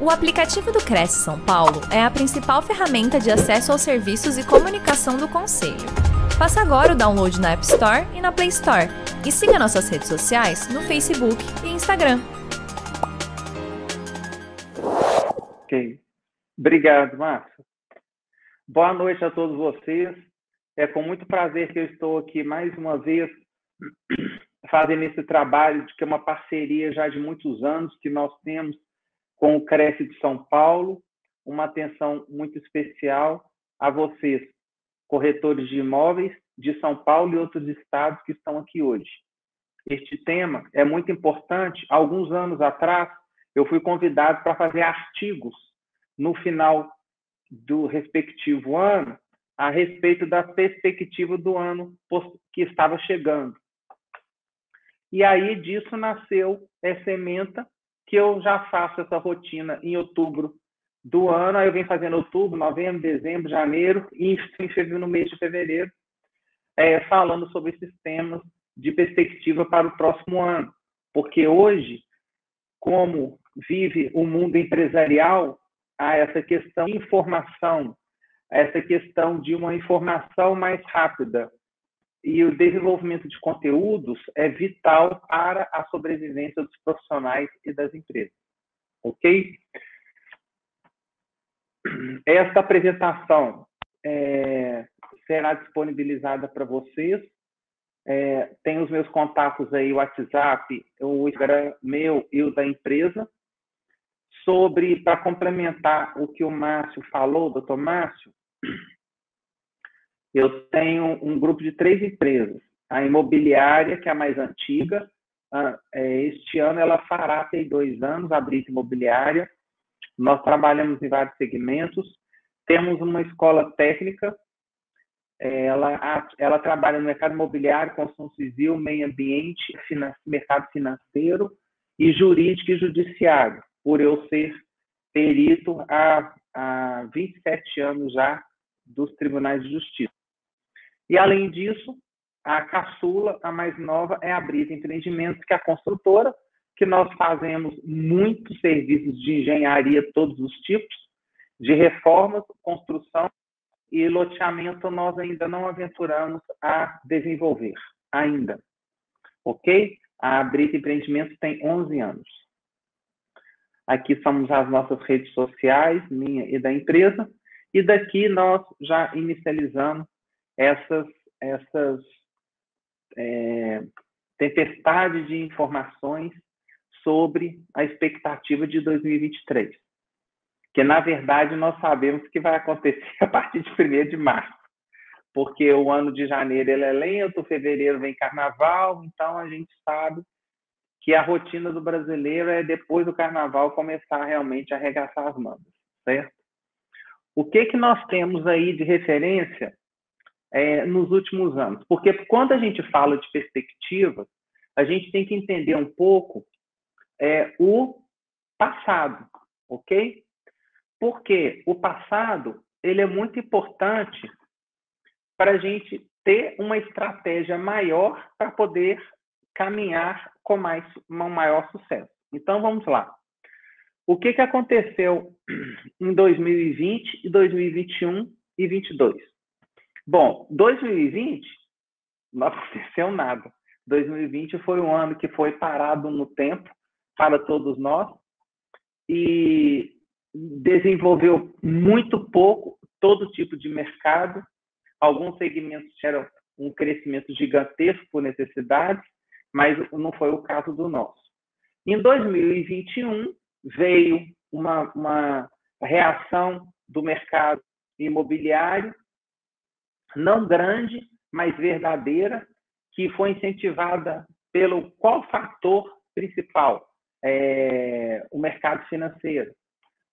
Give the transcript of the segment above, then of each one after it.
O aplicativo do Cresce São Paulo é a principal ferramenta de acesso aos serviços e comunicação do Conselho. Faça agora o download na App Store e na Play Store. E siga nossas redes sociais no Facebook e Instagram. Ok. Obrigado, Márcio. Boa noite a todos vocês. É com muito prazer que eu estou aqui mais uma vez fazendo esse trabalho que é uma parceria já de muitos anos que nós temos com o Cresce de São Paulo. Uma atenção muito especial a vocês, corretores de imóveis de São Paulo e outros estados que estão aqui hoje. Este tema é muito importante. Alguns anos atrás, eu fui convidado para fazer artigos no final do respectivo ano a respeito da perspectiva do ano que estava chegando. E aí disso nasceu essa ementa que eu já faço essa rotina em outubro do ano, aí eu venho fazendo outubro, novembro, dezembro, janeiro e em no mês de fevereiro, é, falando sobre esses temas de perspectiva para o próximo ano. Porque hoje, como vive o mundo empresarial, há essa questão de informação, essa questão de uma informação mais rápida, e o desenvolvimento de conteúdos é vital para a sobrevivência dos profissionais e das empresas. Ok? Esta apresentação é, será disponibilizada para vocês. É, tem os meus contatos aí, o WhatsApp, o Instagram meu e o da empresa. Sobre, para complementar o que o Márcio falou, doutor Márcio, eu tenho um grupo de três empresas. A imobiliária, que é a mais antiga, é, este ano ela fará ter dois anos, a Brita Imobiliária. Nós trabalhamos em vários segmentos. Temos uma escola técnica, ela, ela trabalha no mercado imobiliário, construção civil, meio ambiente, mercado financeiro e jurídico e judiciário, por eu ser perito há, há 27 anos já dos tribunais de justiça. E, além disso, a caçula, a mais nova, é a Brita Empreendimentos, que é a construtora, que nós fazemos muitos serviços de engenharia, todos os tipos, de reformas, construção e loteamento, nós ainda não aventuramos a desenvolver, ainda. Ok? A Brita Empreendimentos tem 11 anos. Aqui somos as nossas redes sociais, minha e da empresa, e daqui nós já inicializamos essas, essas é, tempestades de informações sobre a expectativa de 2023. Que, na verdade, nós sabemos que vai acontecer a partir de 1 de março, porque o ano de janeiro ele é lento, fevereiro vem carnaval, então a gente sabe que a rotina do brasileiro é depois do carnaval começar realmente a arregaçar as mangas, certo? O que, que nós temos aí de referência é, nos últimos anos. Porque quando a gente fala de perspectiva, a gente tem que entender um pouco é, o passado, ok? Porque o passado ele é muito importante para a gente ter uma estratégia maior para poder caminhar com mais um maior sucesso. Então vamos lá. O que, que aconteceu em 2020 e 2021 e 2022? Bom, 2020 não aconteceu nada. 2020 foi um ano que foi parado no tempo para todos nós e desenvolveu muito pouco todo tipo de mercado. Alguns segmentos tiveram um crescimento gigantesco por necessidade, mas não foi o caso do nosso. Em 2021 veio uma, uma reação do mercado imobiliário não grande, mas verdadeira, que foi incentivada pelo qual fator principal? É, o mercado financeiro.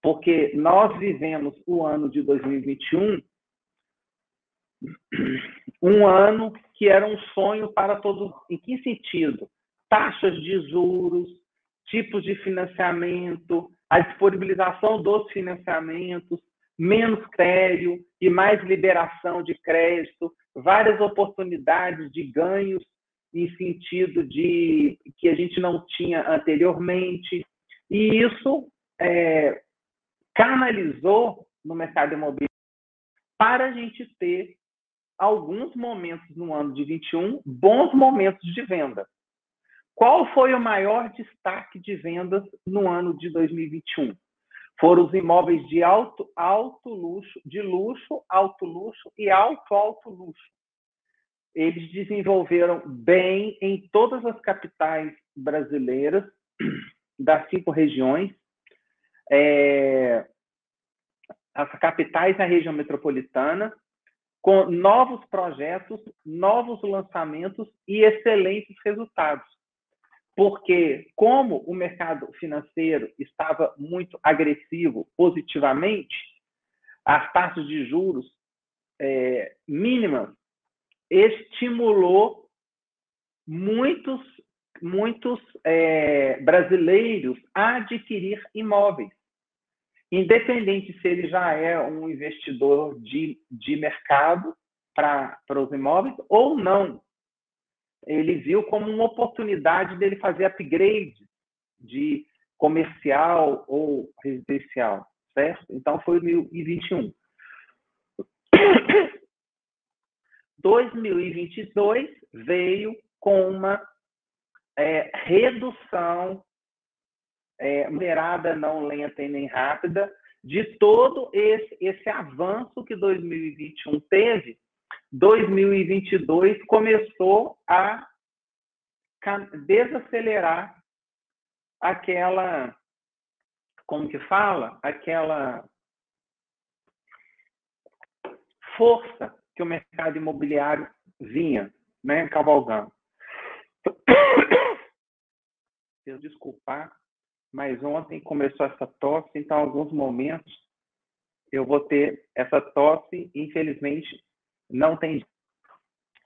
Porque nós vivemos o ano de 2021 um ano que era um sonho para todos. Em que sentido? Taxas de juros, tipos de financiamento, a disponibilização dos financiamentos, menos crédito e mais liberação de crédito, várias oportunidades de ganhos em sentido de que a gente não tinha anteriormente. E isso é, canalizou no mercado imobiliário para a gente ter alguns momentos no ano de 21, bons momentos de venda. Qual foi o maior destaque de vendas no ano de 2021? Foram os imóveis de alto, alto luxo, de luxo, alto luxo e alto, alto luxo. Eles desenvolveram bem em todas as capitais brasileiras, das cinco regiões, é, as capitais na região metropolitana, com novos projetos, novos lançamentos e excelentes resultados. Porque, como o mercado financeiro estava muito agressivo positivamente, as taxas de juros é, mínimas estimulou muitos, muitos é, brasileiros a adquirir imóveis independente se ele já é um investidor de, de mercado para os imóveis ou não. Ele viu como uma oportunidade dele fazer upgrade de comercial ou residencial, certo? Então foi 2021. 2022 veio com uma é, redução é, moderada, não lenta e nem rápida, de todo esse, esse avanço que 2021 teve, 2022 começou a desacelerar aquela, como que fala? Aquela força que o mercado imobiliário vinha, né, cavalgando. Deus desculpar, mas ontem começou essa tosse, então, alguns momentos, eu vou ter essa tosse. Infelizmente, não tem.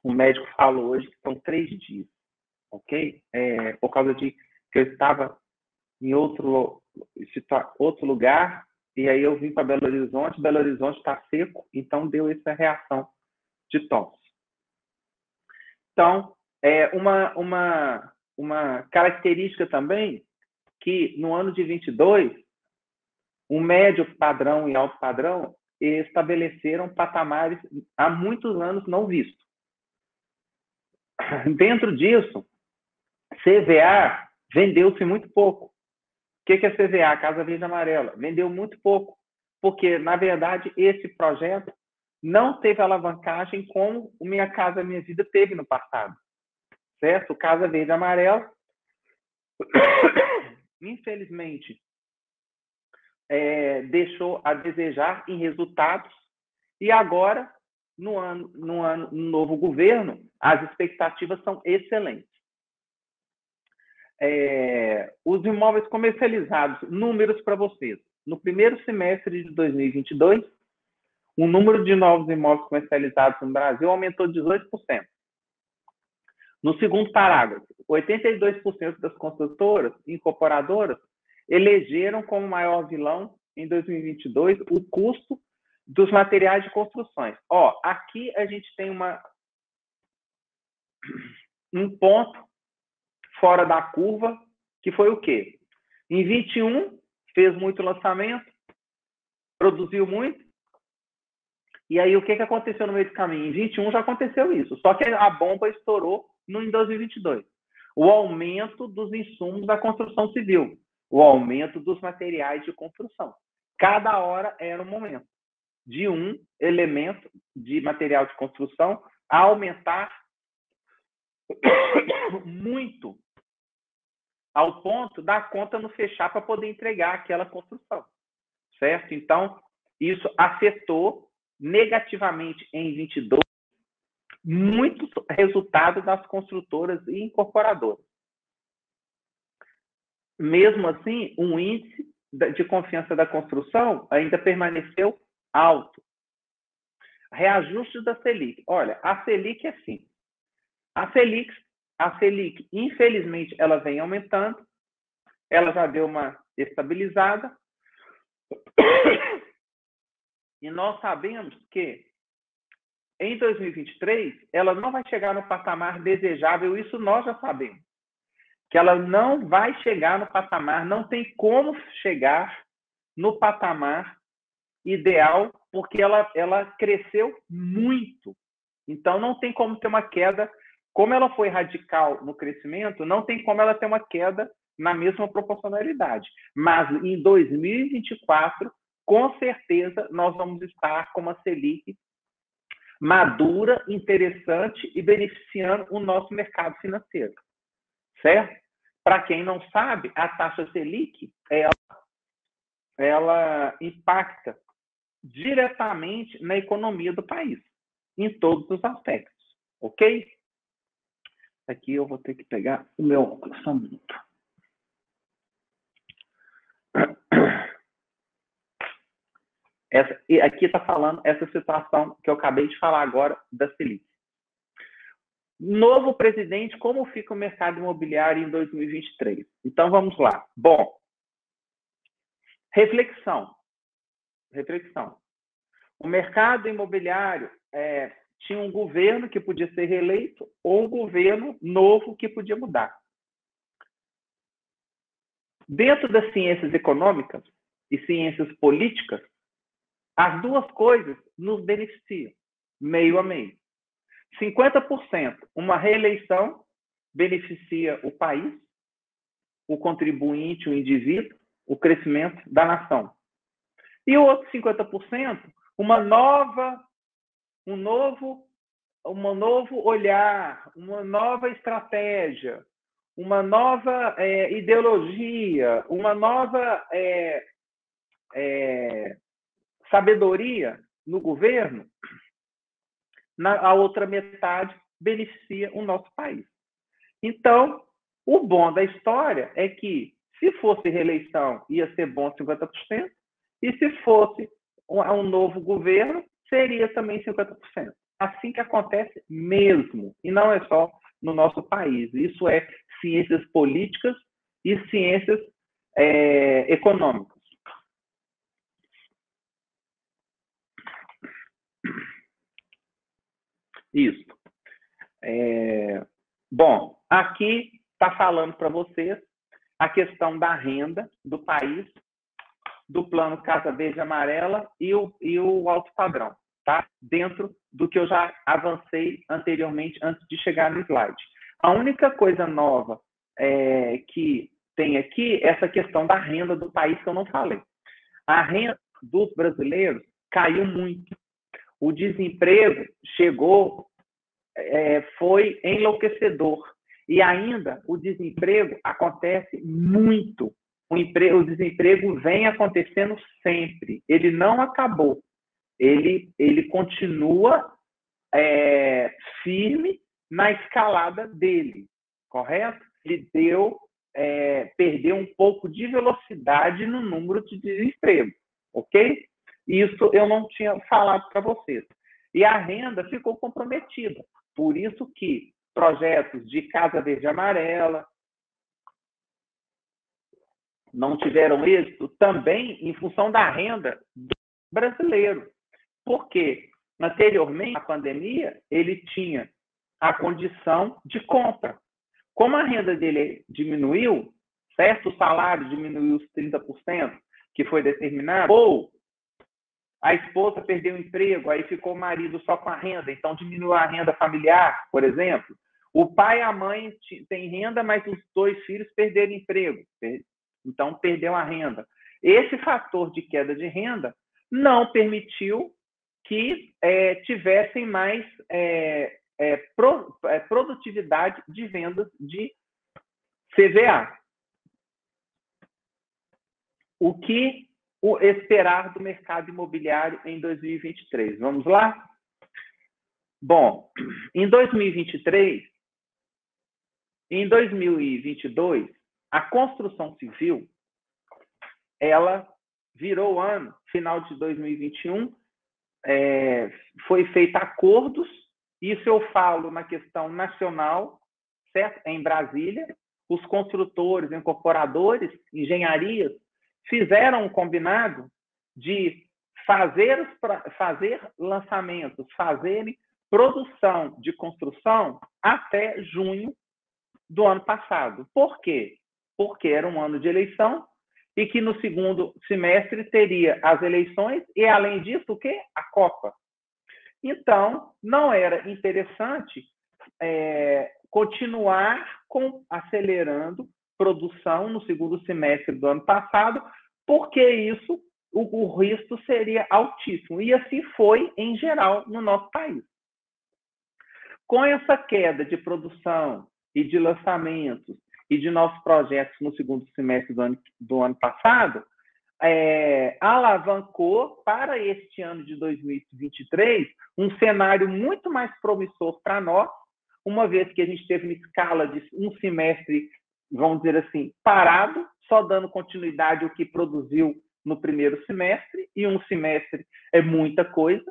O médico falou hoje que são três dias, ok? É, por causa de que eu estava em outro, outro lugar, e aí eu vim para Belo Horizonte. Belo Horizonte está seco, então deu essa reação de tosse. Então, é uma, uma, uma característica também que no ano de 22, o médio padrão e alto padrão estabeleceram patamares há muitos anos não vistos. Dentro disso, CVA vendeu-se muito pouco. O que é CVA? Casa Verde Amarela. Vendeu muito pouco, porque, na verdade, esse projeto não teve alavancagem como o Minha Casa Minha Vida teve no passado. Certo? Casa Verde Amarela infelizmente, é, deixou a desejar em resultados e agora, no ano, no ano no novo governo, as expectativas são excelentes. É, os imóveis comercializados, números para vocês. No primeiro semestre de 2022, o número de novos imóveis comercializados no Brasil aumentou 18%. No segundo parágrafo, 82% das construtoras incorporadoras elegeram como maior vilão em 2022 o custo dos materiais de construções. Ó, aqui a gente tem uma um ponto fora da curva, que foi o quê? Em 21 fez muito lançamento, produziu muito. E aí o que que aconteceu no meio do caminho? Em 21 já aconteceu isso, só que a bomba estourou no em 2022. O aumento dos insumos da construção civil, o aumento dos materiais de construção. Cada hora era um momento de um elemento de material de construção a aumentar muito ao ponto da conta não fechar para poder entregar aquela construção, certo? Então, isso afetou negativamente em 22 muito resultado das construtoras e incorporadoras. Mesmo assim, o um índice de confiança da construção ainda permaneceu alto. Reajuste da Selic. Olha, a Selic é assim. A Selic, a Selic, infelizmente, ela vem aumentando. Ela já deu uma estabilizada. E nós sabemos que em 2023, ela não vai chegar no patamar desejável, isso nós já sabemos. Que ela não vai chegar no patamar, não tem como chegar no patamar ideal, porque ela, ela cresceu muito. Então, não tem como ter uma queda. Como ela foi radical no crescimento, não tem como ela ter uma queda na mesma proporcionalidade. Mas em 2024, com certeza, nós vamos estar com uma Selic madura, interessante e beneficiando o nosso mercado financeiro. Certo? Para quem não sabe, a taxa Selic, ela, ela impacta diretamente na economia do país, em todos os aspectos, ok? Aqui eu vou ter que pegar o meu óculos e aqui está falando essa situação que eu acabei de falar agora da Selic. Novo presidente, como fica o mercado imobiliário em 2023? Então vamos lá. Bom, reflexão. Reflexão. O mercado imobiliário é, tinha um governo que podia ser reeleito ou um governo novo que podia mudar. Dentro das ciências econômicas e ciências políticas, as duas coisas nos beneficiam, meio a meio. 50%, uma reeleição beneficia o país, o contribuinte, o indivíduo, o crescimento da nação. E o outro 50%, uma nova, um novo, um novo olhar, uma nova estratégia, uma nova é, ideologia, uma nova é, é, sabedoria no governo, na, a outra metade beneficia o nosso país. Então, o bom da história é que, se fosse reeleição, ia ser bom 50%, e se fosse um, um novo governo, seria também 50%. Assim que acontece mesmo, e não é só no nosso país. Isso é ciências políticas e ciências é, econômicas. Isso. É, bom, aqui está falando para vocês a questão da renda do país, do plano Casa Verde Amarela e o, e o alto padrão, tá? Dentro do que eu já avancei anteriormente, antes de chegar no slide. A única coisa nova é, que tem aqui é essa questão da renda do país que eu não falei. A renda dos brasileiros caiu muito o desemprego chegou, é, foi enlouquecedor. E ainda o desemprego acontece muito. O, emprego, o desemprego vem acontecendo sempre. Ele não acabou. Ele, ele continua é, firme na escalada dele, correto? Ele deu, é, perdeu um pouco de velocidade no número de desemprego, ok? Isso eu não tinha falado para vocês. E a renda ficou comprometida. Por isso que projetos de Casa Verde Amarela não tiveram êxito também em função da renda do brasileiro. Porque anteriormente à pandemia, ele tinha a condição de compra. Como a renda dele diminuiu, certo? O salário diminuiu os 30%, que foi determinado, ou a esposa perdeu o emprego, aí ficou o marido só com a renda, então diminuiu a renda familiar, por exemplo. O pai e a mãe têm renda, mas os dois filhos perderam emprego, então perdeu a renda. Esse fator de queda de renda não permitiu que é, tivessem mais é, é, pro, é, produtividade de vendas de CVA. O que o esperar do mercado imobiliário em 2023. Vamos lá? Bom, em 2023, em 2022, a construção civil, ela virou ano, final de 2021, é, foi feito acordos, isso eu falo na questão nacional, certo? Em Brasília, os construtores, incorporadores, engenharias fizeram um combinado de fazer, fazer lançamentos, fazerem produção de construção até junho do ano passado. Por quê? Porque era um ano de eleição e que no segundo semestre teria as eleições e, além disso, o quê? A Copa. Então, não era interessante é, continuar com, acelerando produção no segundo semestre do ano passado, porque isso, o, o risco seria altíssimo. E assim foi, em geral, no nosso país. Com essa queda de produção e de lançamentos e de novos projetos no segundo semestre do ano, do ano passado, é, alavancou para este ano de 2023 um cenário muito mais promissor para nós, uma vez que a gente teve uma escala de um semestre, vamos dizer assim, parado, só dando continuidade ao que produziu no primeiro semestre, e um semestre é muita coisa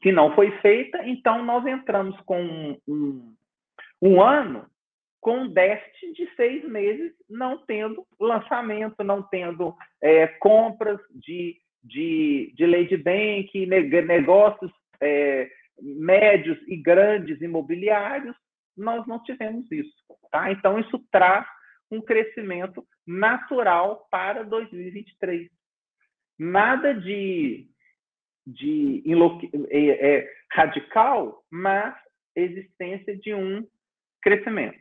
que não foi feita, então nós entramos com um, um, ano com um déficit de seis meses, não tendo lançamento, não tendo é, compras de, de, de Lady Bank, negócios é, médios e grandes imobiliários, nós não tivemos isso. Tá? Então, isso traz um crescimento natural para 2023. Nada de, de é, é, radical, mas existência de um crescimento.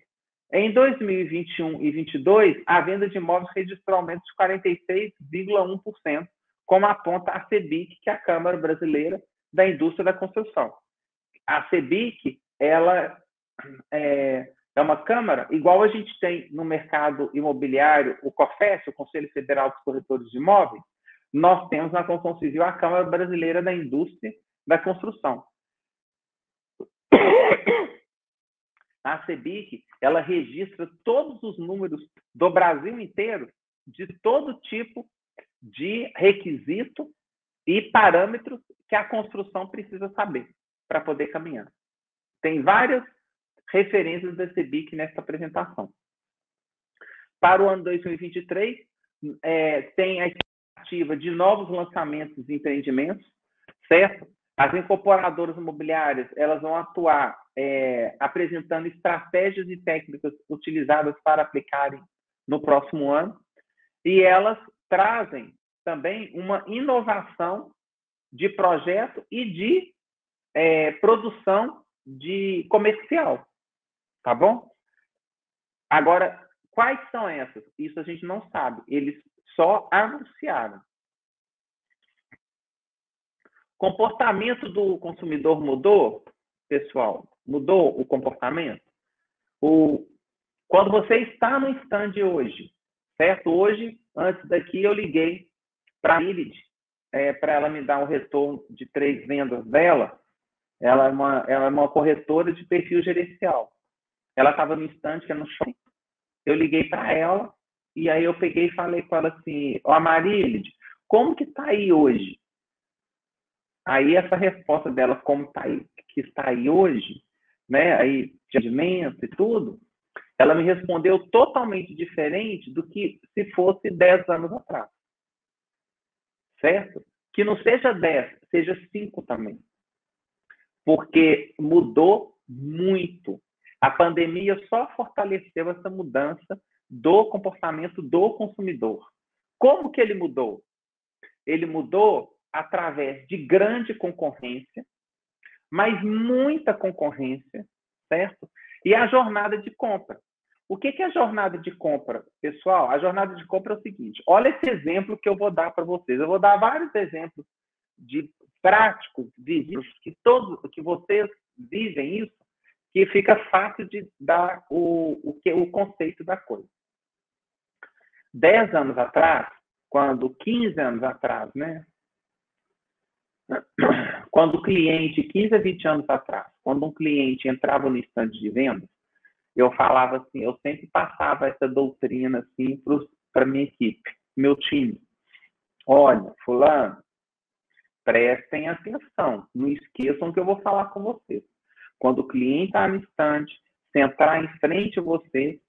Em 2021 e 2022, a venda de imóveis registrou aumento de 46,1%, como aponta a CEBIC, que é a Câmara Brasileira da Indústria da Construção. A CEBIC, ela é, é uma câmara, igual a gente tem no mercado imobiliário, o COFES, o Conselho Federal dos Corretores de Imóveis, nós temos na construção civil a Câmara Brasileira da Indústria da Construção. A CEBIC, ela registra todos os números do Brasil inteiro, de todo tipo de requisito e parâmetros que a construção precisa saber para poder caminhar. Tem várias referências da CEBIC nessa apresentação. Para o ano 2023, é, tem a expectativa de novos lançamentos e empreendimentos, certo? As incorporadoras imobiliárias elas vão atuar é, apresentando estratégias e técnicas utilizadas para aplicarem no próximo ano, e elas trazem também uma inovação de projeto e de é, produção de comercial, tá bom? Agora, quais são essas? Isso a gente não sabe. Eles só anunciaram. Comportamento do consumidor mudou, pessoal? Mudou o comportamento? O, quando você está no stand hoje, certo? Hoje, antes daqui, eu liguei para a Lilith, é, para ela me dar um retorno de três vendas dela. Ela é uma, ela é uma corretora de perfil gerencial. Ela estava no stand, que é no shopping. Eu liguei para ela, e aí eu peguei e falei com ela assim, ó, oh, Marílide, como que está aí hoje? Aí essa resposta dela, como está aí, que está aí hoje, né, aí de atendimento e tudo, ela me respondeu totalmente diferente do que se fosse 10 anos atrás. Certo? Que não seja 10, seja 5 também. Porque mudou muito. A pandemia só fortaleceu essa mudança do comportamento do consumidor. Como que ele mudou? Ele mudou através de grande concorrência, mas muita concorrência, certo? E a jornada de compra. O que é a jornada de compra, pessoal? A jornada de compra é o seguinte: olha esse exemplo que eu vou dar para vocês. Eu vou dar vários exemplos de práticos, visíveis, que todos, que vocês vivem isso, que fica fácil de dar o, o, que, o conceito da coisa. Dez anos atrás, quando 15 anos atrás, né? Quando o cliente, 15 a 20 anos atrás, quando um cliente entrava no estande de vendas, eu falava assim, eu sempre passava essa doutrina assim para minha equipe, meu time. Olha, fulano, prestem atenção, não esqueçam que eu vou falar com vocês. Quando o cliente está no estande, sentar em frente a você,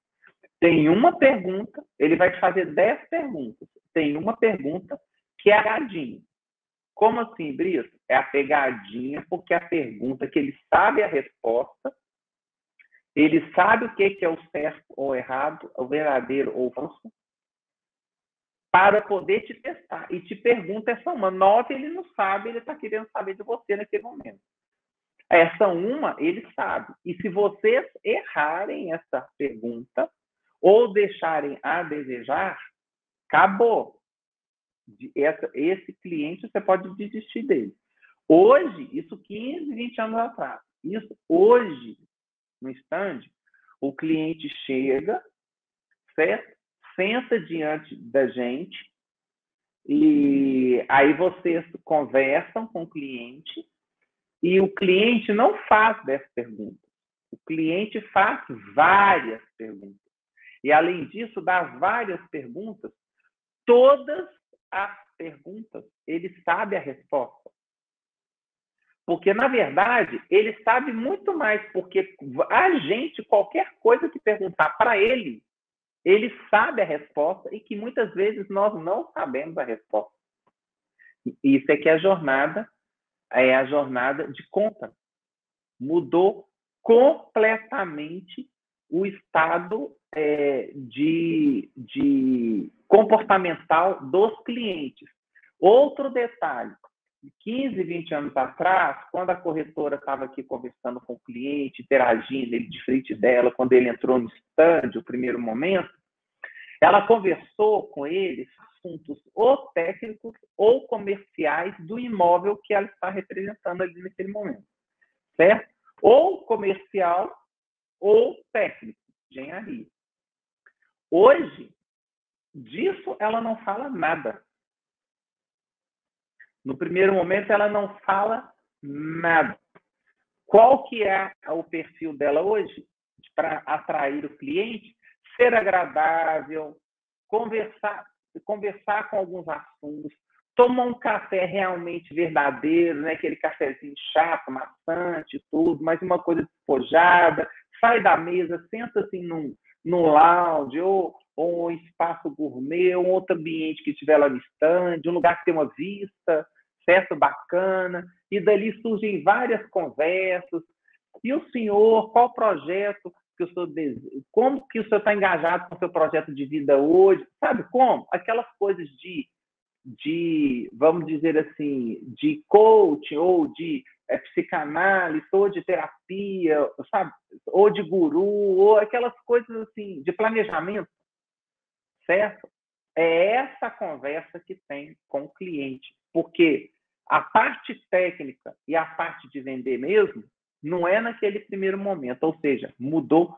tem uma pergunta, ele vai te fazer 10 perguntas. Tem uma pergunta que é agadinha. Como assim, Brito? É a pegadinha, porque a pergunta que ele sabe a resposta, ele sabe o que é o certo ou errado, o verdadeiro ou falso, para poder te testar. E te pergunta essa uma. Nove, ele não sabe, ele está querendo saber de você naquele momento. Essa uma, ele sabe. E se vocês errarem essa pergunta ou deixarem a desejar, acabou. Essa, esse cliente, você pode desistir dele. Hoje, isso 15, 20 anos atrás. Isso hoje, no stand, o cliente chega, certo? senta diante da gente e aí vocês conversam com o cliente e o cliente não faz 10 perguntas. O cliente faz várias perguntas. E, além disso, das várias perguntas, todas as perguntas, ele sabe a resposta. Porque, na verdade, ele sabe muito mais, porque a gente, qualquer coisa que perguntar para ele, ele sabe a resposta e que muitas vezes nós não sabemos a resposta. Isso é que é a jornada é a jornada de conta. Mudou completamente o estado é, de, de comportamental dos clientes. Outro detalhe, 15, 20 anos atrás, quando a corretora estava aqui conversando com o cliente, interagindo, ele de frente dela, quando ele entrou no stand, o primeiro momento, ela conversou com ele assuntos ou técnicos ou comerciais do imóvel que ela está representando ali naquele momento, certo? Ou comercial ou técnico, engenharia. Hoje, disso ela não fala nada. No primeiro momento, ela não fala nada. Qual que é o perfil dela hoje para atrair o cliente? Ser agradável, conversar, conversar com alguns assuntos, tomar um café realmente verdadeiro, né? aquele cafezinho chato, maçante, tudo, mas uma coisa despojada, sai da mesa, senta assim num, num lounge ou, ou um espaço gourmet, ou um outro ambiente que estiver lá no stand, um lugar que tem uma vista, certo? Bacana, e dali surgem várias conversas. E o senhor, qual projeto que o senhor como que o senhor está engajado com o seu projeto de vida hoje? Sabe como? Aquelas coisas de, de vamos dizer assim, de coaching ou de é, psicanálise ou de terapia, sabe? Ou de guru, ou aquelas coisas assim, de planejamento, certo? É essa conversa que tem com o cliente, porque a parte técnica e a parte de vender mesmo não é naquele primeiro momento, ou seja, mudou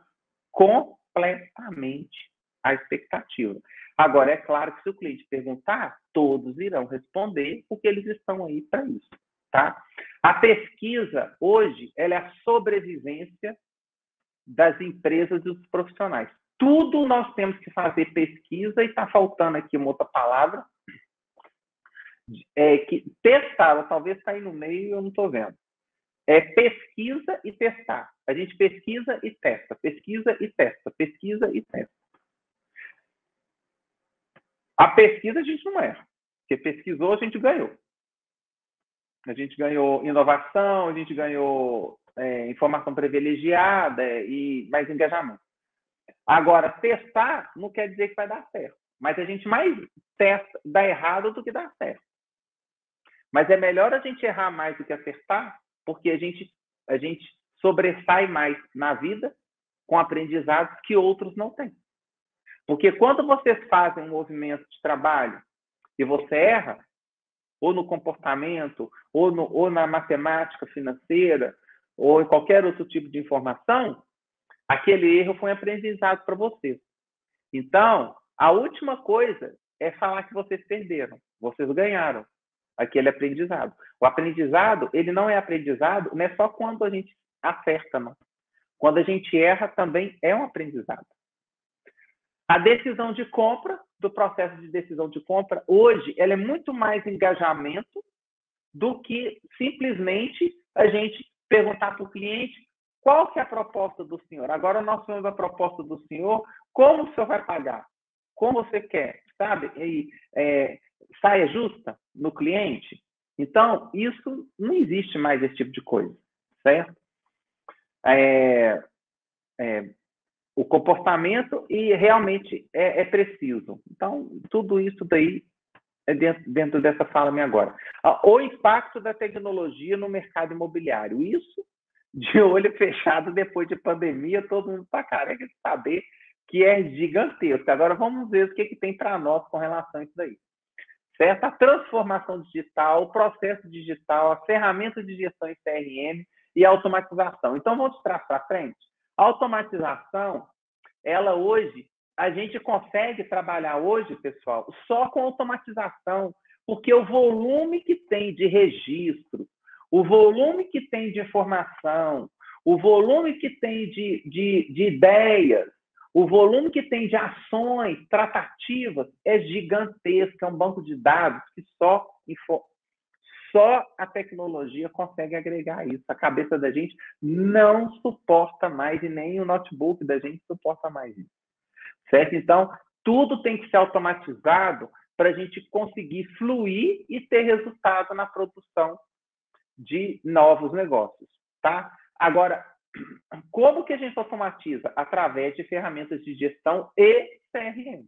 completamente a expectativa. Agora, é claro que se o cliente perguntar, todos irão responder, porque eles estão aí para isso. Tá? A pesquisa, hoje, ela é a sobrevivência das empresas e dos profissionais. Tudo nós temos que fazer pesquisa, e está faltando aqui uma outra palavra, é, que testar, talvez está aí no meio e eu não estou vendo é pesquisa e testar. A gente pesquisa e testa, pesquisa e testa, pesquisa e testa. A pesquisa a gente não erra, porque pesquisou, a gente ganhou. A gente ganhou inovação, a gente ganhou é, informação privilegiada e mais engajamento. Agora, testar não quer dizer que vai dar certo. Mas a gente mais testa, dá errado do que dá certo. Mas é melhor a gente errar mais do que acertar, porque a gente, a gente sobressai mais na vida com aprendizados que outros não têm. Porque quando vocês fazem um movimento de trabalho e você erra, ou no comportamento, ou, no, ou na matemática financeira, ou em qualquer outro tipo de informação, aquele erro foi um aprendizado para vocês. Então, a última coisa é falar que vocês perderam. Vocês ganharam aquele aprendizado. O aprendizado, ele não é aprendizado, não é só quando a gente acerta, não. Quando a gente erra, também é um aprendizado. A decisão de compra, do processo de decisão de compra, hoje, ela é muito mais engajamento do que simplesmente a gente perguntar para o cliente qual que é a proposta do senhor. Agora nós temos a proposta do senhor, como o senhor vai pagar? Como você quer, sabe? E, é, saia justa no cliente. Então, isso não existe mais esse tipo de coisa, certo? É, é, o comportamento e realmente é, é, preciso. Então, tudo isso daí é dentro, dentro dessa fala minha agora. Ah, o impacto da tecnologia no mercado imobiliário. Isso, de olho fechado, depois de pandemia, todo mundo está careca de saber que é gigantesco. Agora, vamos ver o que, que tem para nós com relação a isso daí. Certo? A transformação digital, o processo digital, a ferramenta de gestão em CRM e a automatização. Então, vamos traçar para frente. A automatização, ela hoje, a gente consegue trabalhar hoje, pessoal, só com automatização, porque o volume que tem de registro, o volume que tem de informação, o volume que tem de, de, de ideias, o volume que tem de ações tratativas é gigantesco, é um banco de dados que só só a tecnologia consegue agregar isso. A cabeça da gente não suporta mais e nem o notebook da gente suporta mais isso. Certo? Então, tudo tem que ser automatizado para a gente conseguir fluir e ter resultado na produção de novos negócios, tá? Agora, como que a gente automatiza? Através de ferramentas de gestão e CRM.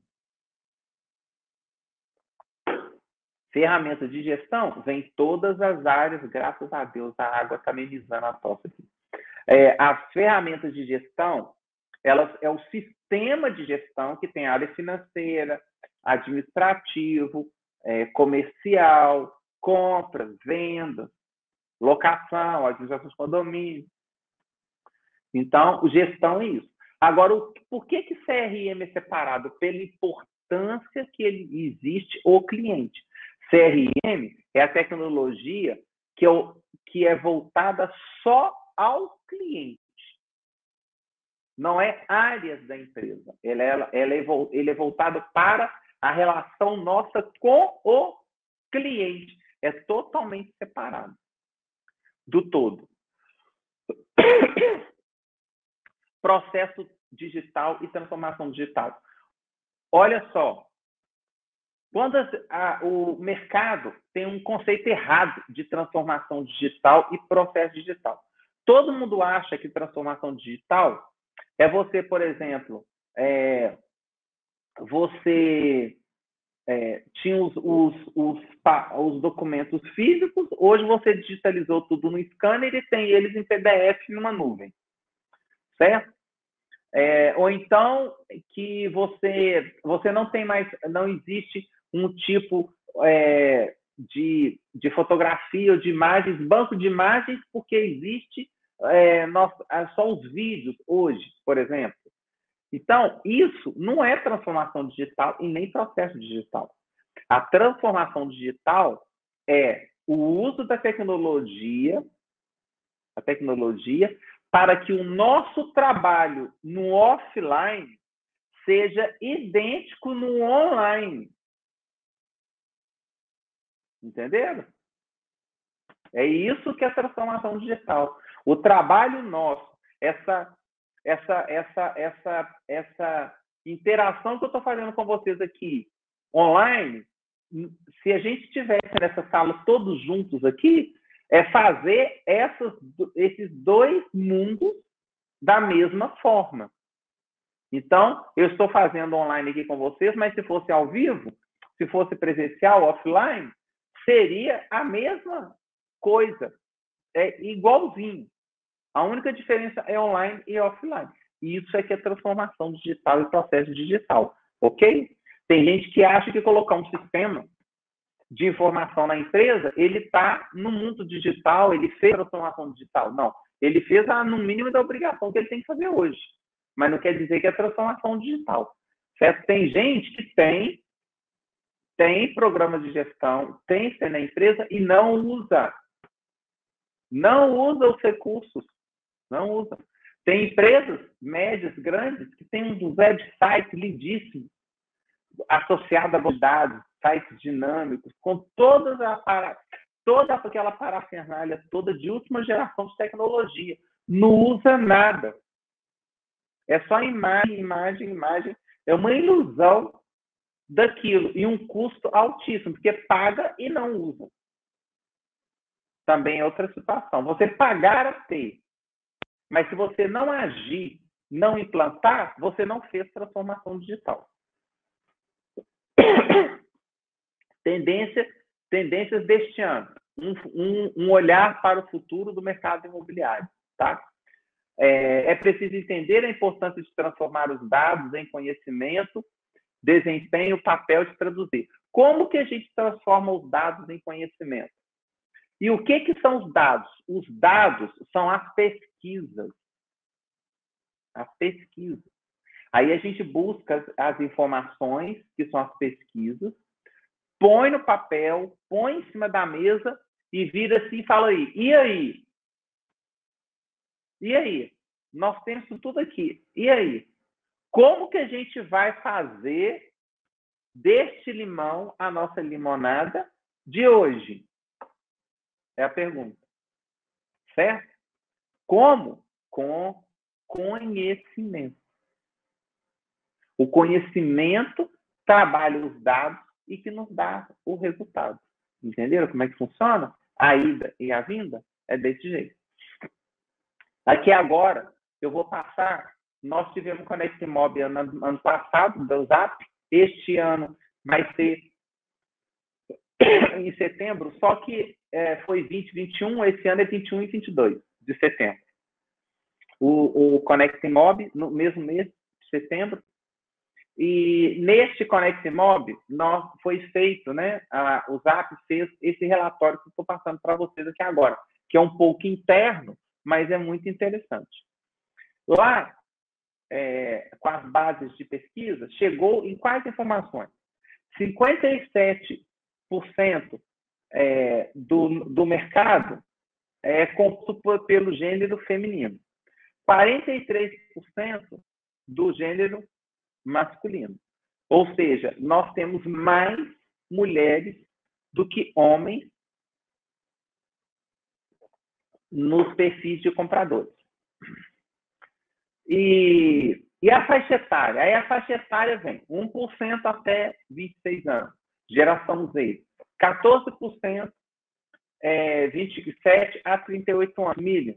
Ferramentas de gestão vem todas as áreas, graças a Deus, a água está amenizando a tosse aqui. É, as ferramentas de gestão, elas é o sistema de gestão que tem área financeira, administrativo, é, comercial, compras, vendas, locação, administração de condomínio. Então, gestão é isso. Agora, por que, que CRM é separado? Pela importância que ele existe o cliente. CRM é a tecnologia que, é, que é voltada só ao cliente. Não é áreas da empresa. Ela é, ele é voltado para a relação nossa com o cliente. É totalmente separado do todo. Processo digital e transformação digital. Olha só, quando a, o mercado tem um conceito errado de transformação digital e processo digital. Todo mundo acha que transformação digital é você, por exemplo, é, você é, tinha os, os, os, os, documentos físicos, hoje você digitalizou tudo no scanner e tem eles em PDF numa nuvem, certo? É, ou então que você você não tem mais, não existe um tipo é, de, de fotografia ou de imagens, banco de imagens, porque existe é, nosso, é, só os vídeos hoje, por exemplo. Então, isso não é transformação digital e nem processo digital. A transformação digital é o uso da tecnologia, a tecnologia, para que o nosso trabalho no offline seja idêntico no online. Entenderam? É isso que é transformação digital. O trabalho nosso, essa, essa, essa, essa, essa interação que eu estou fazendo com vocês aqui online, se a gente estivesse nessa sala todos juntos aqui, é fazer essas, esses dois mundos da mesma forma. Então, eu estou fazendo online aqui com vocês, mas se fosse ao vivo, se fosse presencial, offline, seria a mesma coisa, é igualzinho. A única diferença é online e offline. E isso é que é transformação digital e processo digital, ok? Tem gente que acha que colocar um sistema de informação na empresa, ele está no mundo digital, ele fez a transformação digital. Não, ele fez a, no mínimo da obrigação que ele tem que fazer hoje. Mas não quer dizer que é transformação digital. Certo? Tem gente que tem tem programa de gestão, tem ser na empresa e não usa. Não usa os recursos. Não usa. Tem empresas médias, grandes, que têm um website lindíssimo, associado a dados, sites dinâmicos, com todas a para... toda aquela parafernália toda de última geração de tecnologia. Não usa nada. É só imagem, imagem, imagem. É uma ilusão daquilo e um custo altíssimo, porque paga e não usa. Também é outra situação. Você pagar a ter, mas se você não agir não implantar, você não fez transformação digital. Tendência, tendências deste ano. Um, um, um, olhar para o futuro do mercado imobiliário. Tá? É, é preciso entender a importância de transformar os dados em conhecimento, desempenho, papel de traduzir. Como que a gente transforma os dados em conhecimento? E o que, que são os dados? Os dados são as pesquisas. As pesquisas. Aí a gente busca as informações, que são as pesquisas, põe no papel, põe em cima da mesa e vira assim e fala aí, e aí? E aí? Nós temos tudo aqui. E aí? Como que a gente vai fazer deste limão a nossa limonada de hoje? É a pergunta. Certo? Como? Com conhecimento. O conhecimento trabalha os dados e que nos dá o resultado. Entenderam como é que funciona? A ida e a vinda é desse jeito. Aqui agora, eu vou passar. Nós tivemos Connect Mob ano, ano passado, do Zap. Este ano vai ser em setembro, só que é, foi 20, 21, esse ano é 21 e 22 de setembro. O, o Mob, no mesmo mês de setembro, e neste Connect Mob, nós, foi feito, né, a, o Zap fez esse relatório que estou passando para vocês aqui agora, que é um pouco interno, mas é muito interessante. Lá, é, com as bases de pesquisa, chegou em quais informações? 57% é, do, do mercado é composto pelo gênero feminino. 43% do gênero masculino. Ou seja, nós temos mais mulheres do que homens nos perfis de compradores. E, e a faixa etária? Aí a faixa etária vem 1% até 26 anos, geração Z. 14% é, 27 a 38 anos, milho.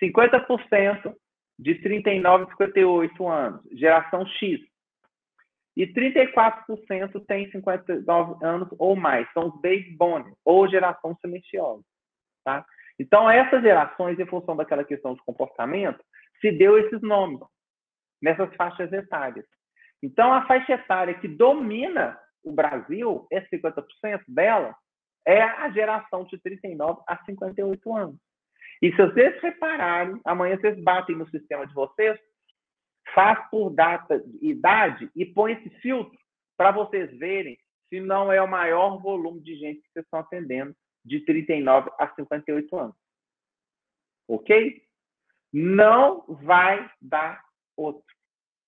50% de 39 a 58 anos, geração X. E 34% tem 59 anos ou mais, são os baby boomers, ou geração silenciosa. Tá? Então, essas gerações, em função daquela questão de comportamento, se deu esses nomes nessas faixas etárias. Então, a faixa etária que domina o Brasil, é 50% dela, é a geração de 39 a 58 anos. E se vocês repararem, amanhã vocês batem no sistema de vocês, faz por data, idade e põe esse filtro para vocês verem se não é o maior volume de gente que vocês estão atendendo de 39 a 58 anos. Ok? Não vai dar outro.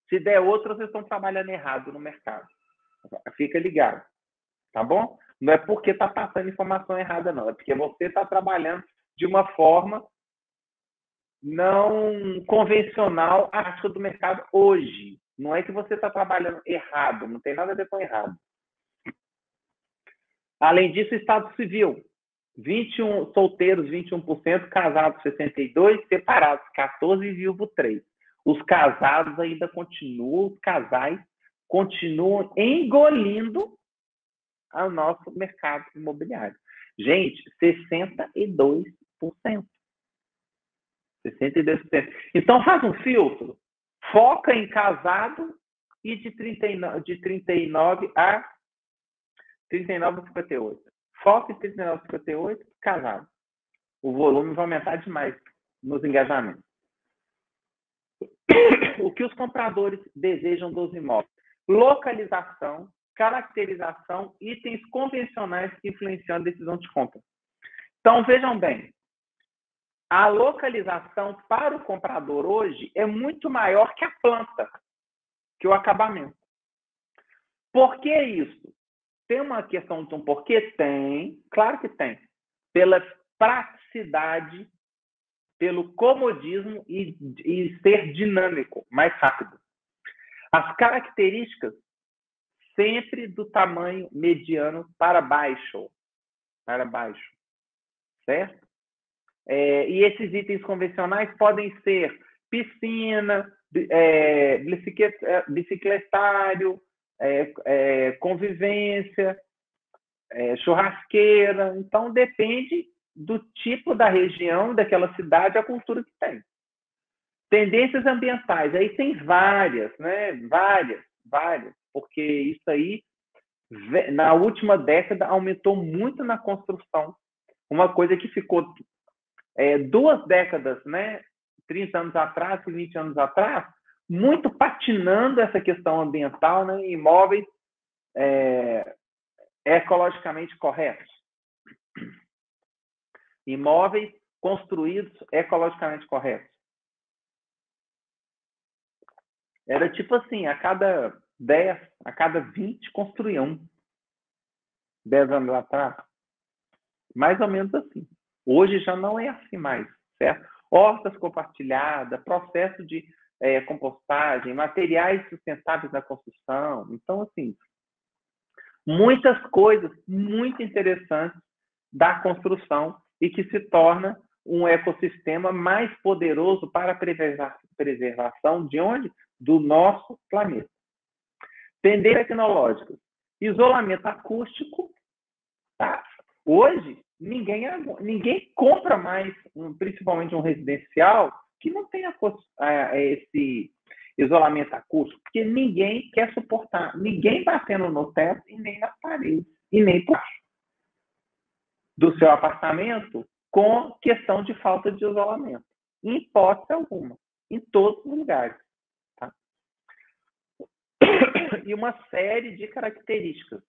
Se der outro, vocês estão trabalhando errado no mercado. Fica ligado. Tá bom? Não é porque está passando informação errada, não. É porque você está trabalhando de uma forma não convencional a prática do mercado hoje. Não é que você está trabalhando errado, não tem nada a ver com errado. Além disso, Estado Civil. 21 solteiros, 21%, casados, 62%, separados, 14% e viúvo, 3%. Os casados ainda continuam, os casais continuam engolindo o nosso mercado imobiliário. Gente, 62%. 62%. Então, faz um filtro, foca em casado e de 39, de 39 a 39 a 58. Foca em 39 a 58, casado. O volume vai aumentar demais nos engajamentos. O que os compradores desejam dos imóveis? Localização, caracterização, itens convencionais que influenciam a decisão de compra. Então, vejam bem, a localização para o comprador hoje é muito maior que a planta, que o acabamento. Por que isso? Tem uma questão de um porquê? Tem, claro que tem. Pela praticidade, pelo comodismo e, e ser dinâmico, mais rápido. As características sempre do tamanho mediano para baixo, para baixo, certo? É, e esses itens convencionais podem ser piscina, é, é, bicicletário, é, é, convivência, é, churrasqueira. Então, depende do tipo da região, daquela cidade, a cultura que tem. Tendências ambientais, aí tem várias, né? Várias, várias, porque isso aí, na última década, aumentou muito na construção. Uma coisa que ficou é, duas décadas, né? 30 anos atrás, 20 anos atrás, muito patinando essa questão ambiental, né? Imóveis é, ecologicamente corretos. Imóveis construídos ecologicamente corretos. Era tipo assim, a cada 10, a cada 20 construíam. 10 anos atrás. Mais ou menos assim. Hoje já não é assim mais, certo? Hortas compartilhadas, processo de é, compostagem, materiais sustentáveis na construção. Então, assim, muitas coisas muito interessantes da construção e que se torna um ecossistema mais poderoso para a preservação de onde? Do nosso planeta. Tendências tecnológicas. Isolamento acústico. Tá? Hoje, ninguém, ninguém compra mais, principalmente um residencial, que não tenha esse isolamento acústico, porque ninguém quer suportar, ninguém batendo no teto e nem nas paredes, e nem por do seu apartamento com questão de falta de isolamento. Em hipótese alguma, em todos os lugares. Tá? E uma série de características.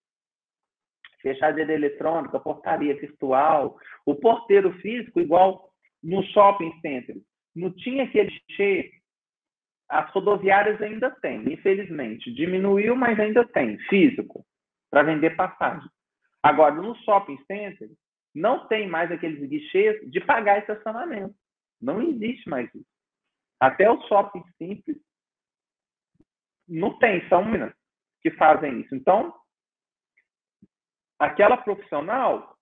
Fechadeira eletrônica, portaria virtual, o porteiro físico, igual no shopping center. Não tinha aquele cheiro. As rodoviárias ainda têm, infelizmente. Diminuiu, mas ainda tem, físico, para vender passagem. Agora, no shopping center, não tem mais aqueles guichês de pagar estacionamento. Não existe mais isso. Até o shopping simples não tem, são minas que fazem isso. Então, aquela profissional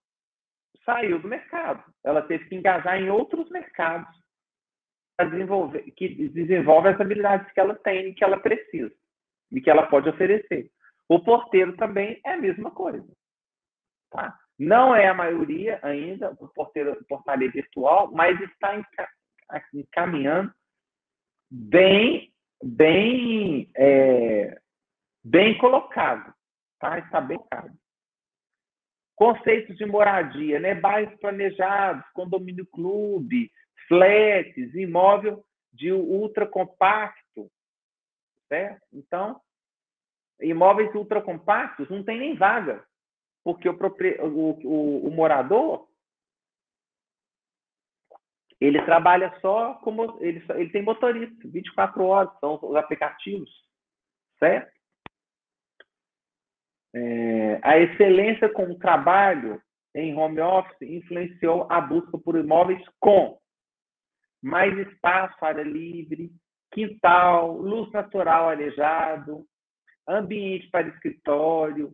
saiu do mercado. Ela teve que engajar em outros mercados para desenvolver, que desenvolve as habilidades que ela tem e que ela precisa e que ela pode oferecer. O porteiro também é a mesma coisa. Tá? Não é a maioria ainda, o porteiro, portaria virtual, mas está encaminhando bem, bem, é, bem colocado. Tá? Está bem colocado. Conceitos de moradia, né? bairros planejados, condomínio clube, flats, imóvel de ultra compacto, certo? Então, imóveis ultra compactos não tem nem vaga porque o, o, o, o morador ele trabalha só como ele, ele tem motorista, 24 horas, são os aplicativos, certo? É, a excelência com o trabalho em home office influenciou a busca por imóveis com mais espaço, área livre, quintal, luz natural arejado, ambiente para escritório,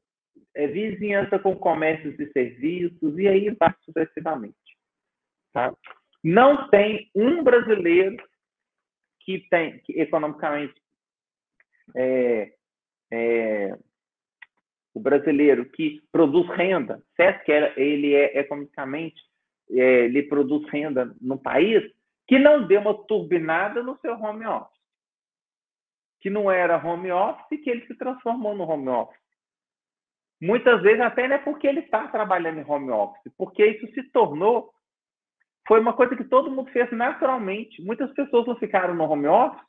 é, vizinhança com comércios e serviços, e aí vai sucessivamente. Tá? Não tem um brasileiro que tem, que economicamente, é, é, o brasileiro que produz renda, certo que ele é economicamente, é, ele produz renda no país, que não deu uma turbinada no seu home office. Que não era home office, que ele se transformou no home office. Muitas vezes até não é porque ele está trabalhando em home office, porque isso se tornou foi uma coisa que todo mundo fez naturalmente. Muitas pessoas não ficaram no home office,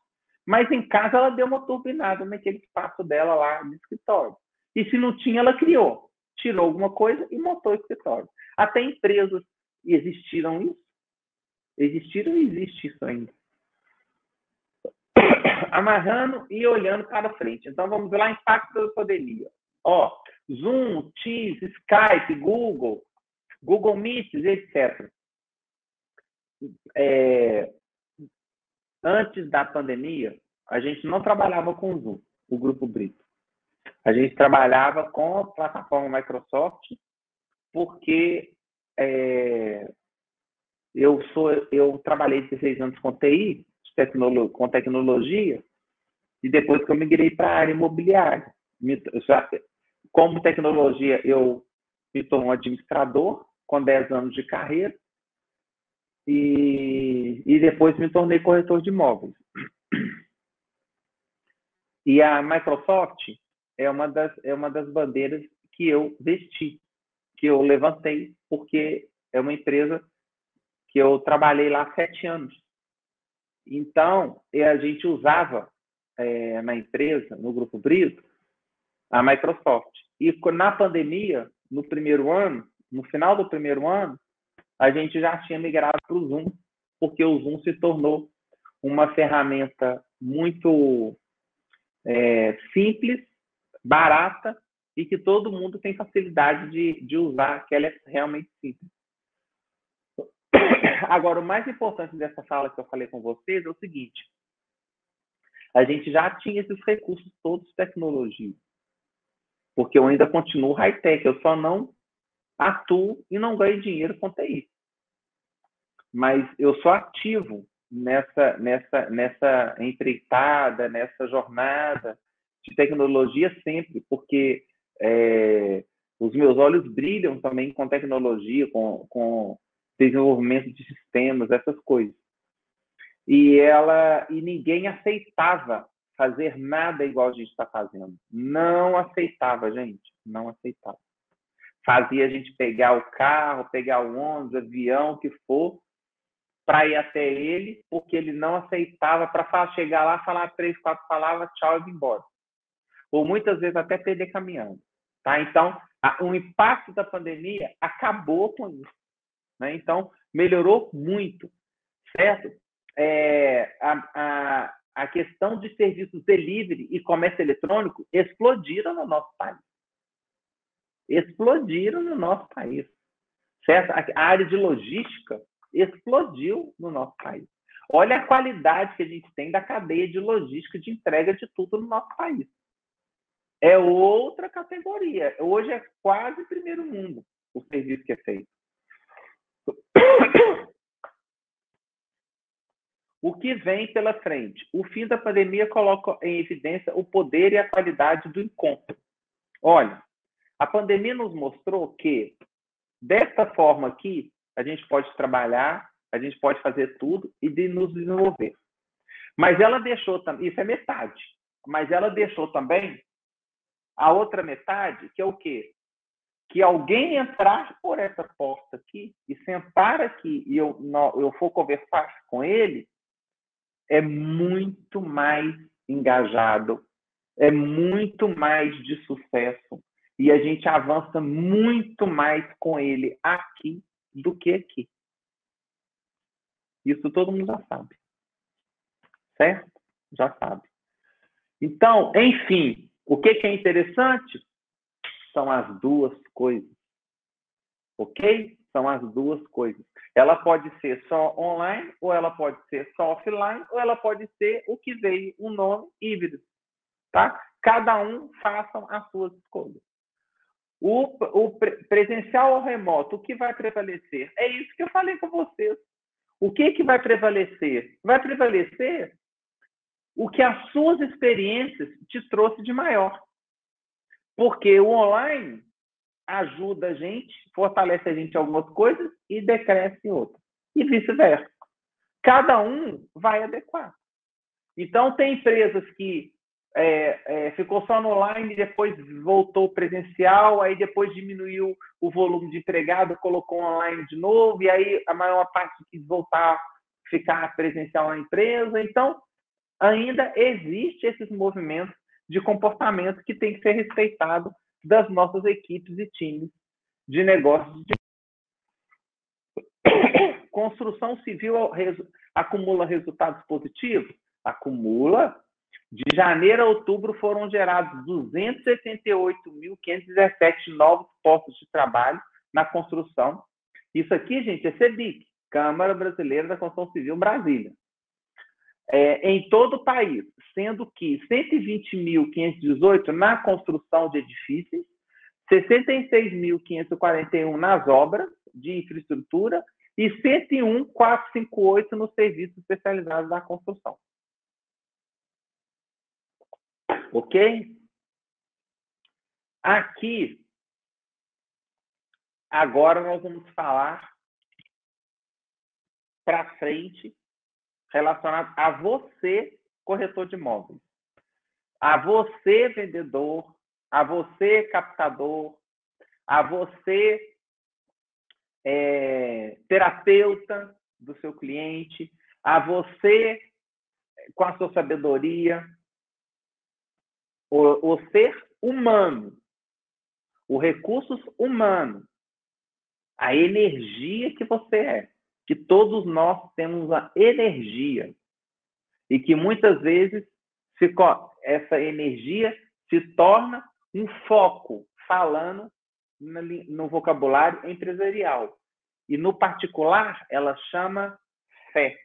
mas em casa ela deu uma turbinada naquele espaço dela lá de escritório. E se não tinha, ela criou. Tirou alguma coisa e montou o escritório. Até empresas existiram isso. Existiram e existe isso ainda. Amarrando e olhando para frente. Então vamos lá, impacto da pandemia. Ó, Zoom, Teams, Skype, Google, Google Meets, etc. É, antes da pandemia, a gente não trabalhava com Zoom, o Grupo Brito. A gente trabalhava com a plataforma Microsoft, porque é, eu sou eu trabalhei 16 anos com TI, com tecnologia e depois que eu migrei para a área imobiliária. Como tecnologia, eu me tornou administrador com 10 anos de carreira e, e depois me tornei corretor de imóveis. E a Microsoft é uma das, é uma das bandeiras que eu vesti, que eu levantei, porque é uma empresa que eu trabalhei lá sete anos. Então, a gente usava é, na empresa, no Grupo Brito, a Microsoft. E na pandemia, no primeiro ano, no final do primeiro ano, a gente já tinha migrado para o Zoom, porque o Zoom se tornou uma ferramenta muito é, simples, barata e que todo mundo tem facilidade de, de usar, que ela é realmente simples. Agora, o mais importante dessa fala que eu falei com vocês é o seguinte: a gente já tinha esses recursos todos de tecnologia, porque eu ainda continuo high-tech, eu só não atuo e não ganho dinheiro com TI. Mas eu sou ativo nessa, nessa, nessa empreitada, nessa jornada de tecnologia sempre, porque é, os meus olhos brilham também com tecnologia, com, com desenvolvimento de sistemas, essas coisas. E ela e ninguém aceitava fazer nada igual a gente está fazendo. Não aceitava, gente, não aceitava. Fazia a gente pegar o carro, pegar o ônibus, avião, o que for, para ir até ele, porque ele não aceitava para chegar lá, falar três, quatro palavras, tchau e ir embora. Ou muitas vezes até perder caminhando. Tá? Então, a, o impacto da pandemia acabou com isso. Né? Então, melhorou muito, certo? É, a, a, a questão de serviços delivery e comércio eletrônico explodiram no nosso país. Explodiram no nosso país. Certo? A área de logística explodiu no nosso país. Olha a qualidade que a gente tem da cadeia de logística de entrega de tudo no nosso país. É outra categoria. Hoje é quase primeiro mundo o serviço que é feito. O que vem pela frente? O fim da pandemia coloca em evidência o poder e a qualidade do encontro. Olha, a pandemia nos mostrou que, desta forma aqui, a gente pode trabalhar, a gente pode fazer tudo e de nos desenvolver. Mas ela deixou também, isso é metade, mas ela deixou também a outra metade, que é o quê? Que alguém entrar por essa porta aqui e sentar aqui e eu, eu for conversar com ele, é muito mais engajado, é muito mais de sucesso e a gente avança muito mais com ele aqui do que aqui. Isso todo mundo já sabe. Certo? Já sabe. Então, enfim, o que, que é interessante? São as duas coisas. Ok? São as duas coisas. Ela pode ser só online, ou ela pode ser só offline, ou ela pode ser o que veio, um nome híbrido. Tá? Cada um façam as suas escolhas. O, o presencial ou remoto, o que vai prevalecer? É isso que eu falei com vocês. O que, que vai prevalecer? Vai prevalecer o que as suas experiências te trouxe de maior. Porque o online ajuda a gente, fortalece a gente em algumas coisas e decresce em outras. E vice-versa. Cada um vai adequar. Então, tem empresas que é, é, ficou só no online, depois voltou presencial, aí depois diminuiu o volume de empregado, colocou online de novo, e aí a maior parte quis voltar, ficar presencial na empresa. Então, ainda existe esses movimentos de comportamento que tem que ser respeitado das nossas equipes e times de negócios. De... Construção civil acumula resultados positivos? Acumula de janeiro a outubro foram gerados 288.517 novos postos de trabalho na construção. Isso aqui, gente, é CEBIC, Câmara Brasileira da Construção Civil Brasília. É, em todo o país, sendo que 120.518 na construção de edifícios, 66.541 nas obras de infraestrutura e 101.458 no serviço especializado da construção. Ok? Aqui, agora nós vamos falar para frente relacionado a você, corretor de imóveis. A você, vendedor, a você, captador, a você, é, terapeuta do seu cliente, a você, com a sua sabedoria, o, o ser humano, o recursos humano, a energia que você é, que todos nós temos a energia e que muitas vezes essa energia se torna um foco falando no vocabulário empresarial. E no particular, ela chama fé.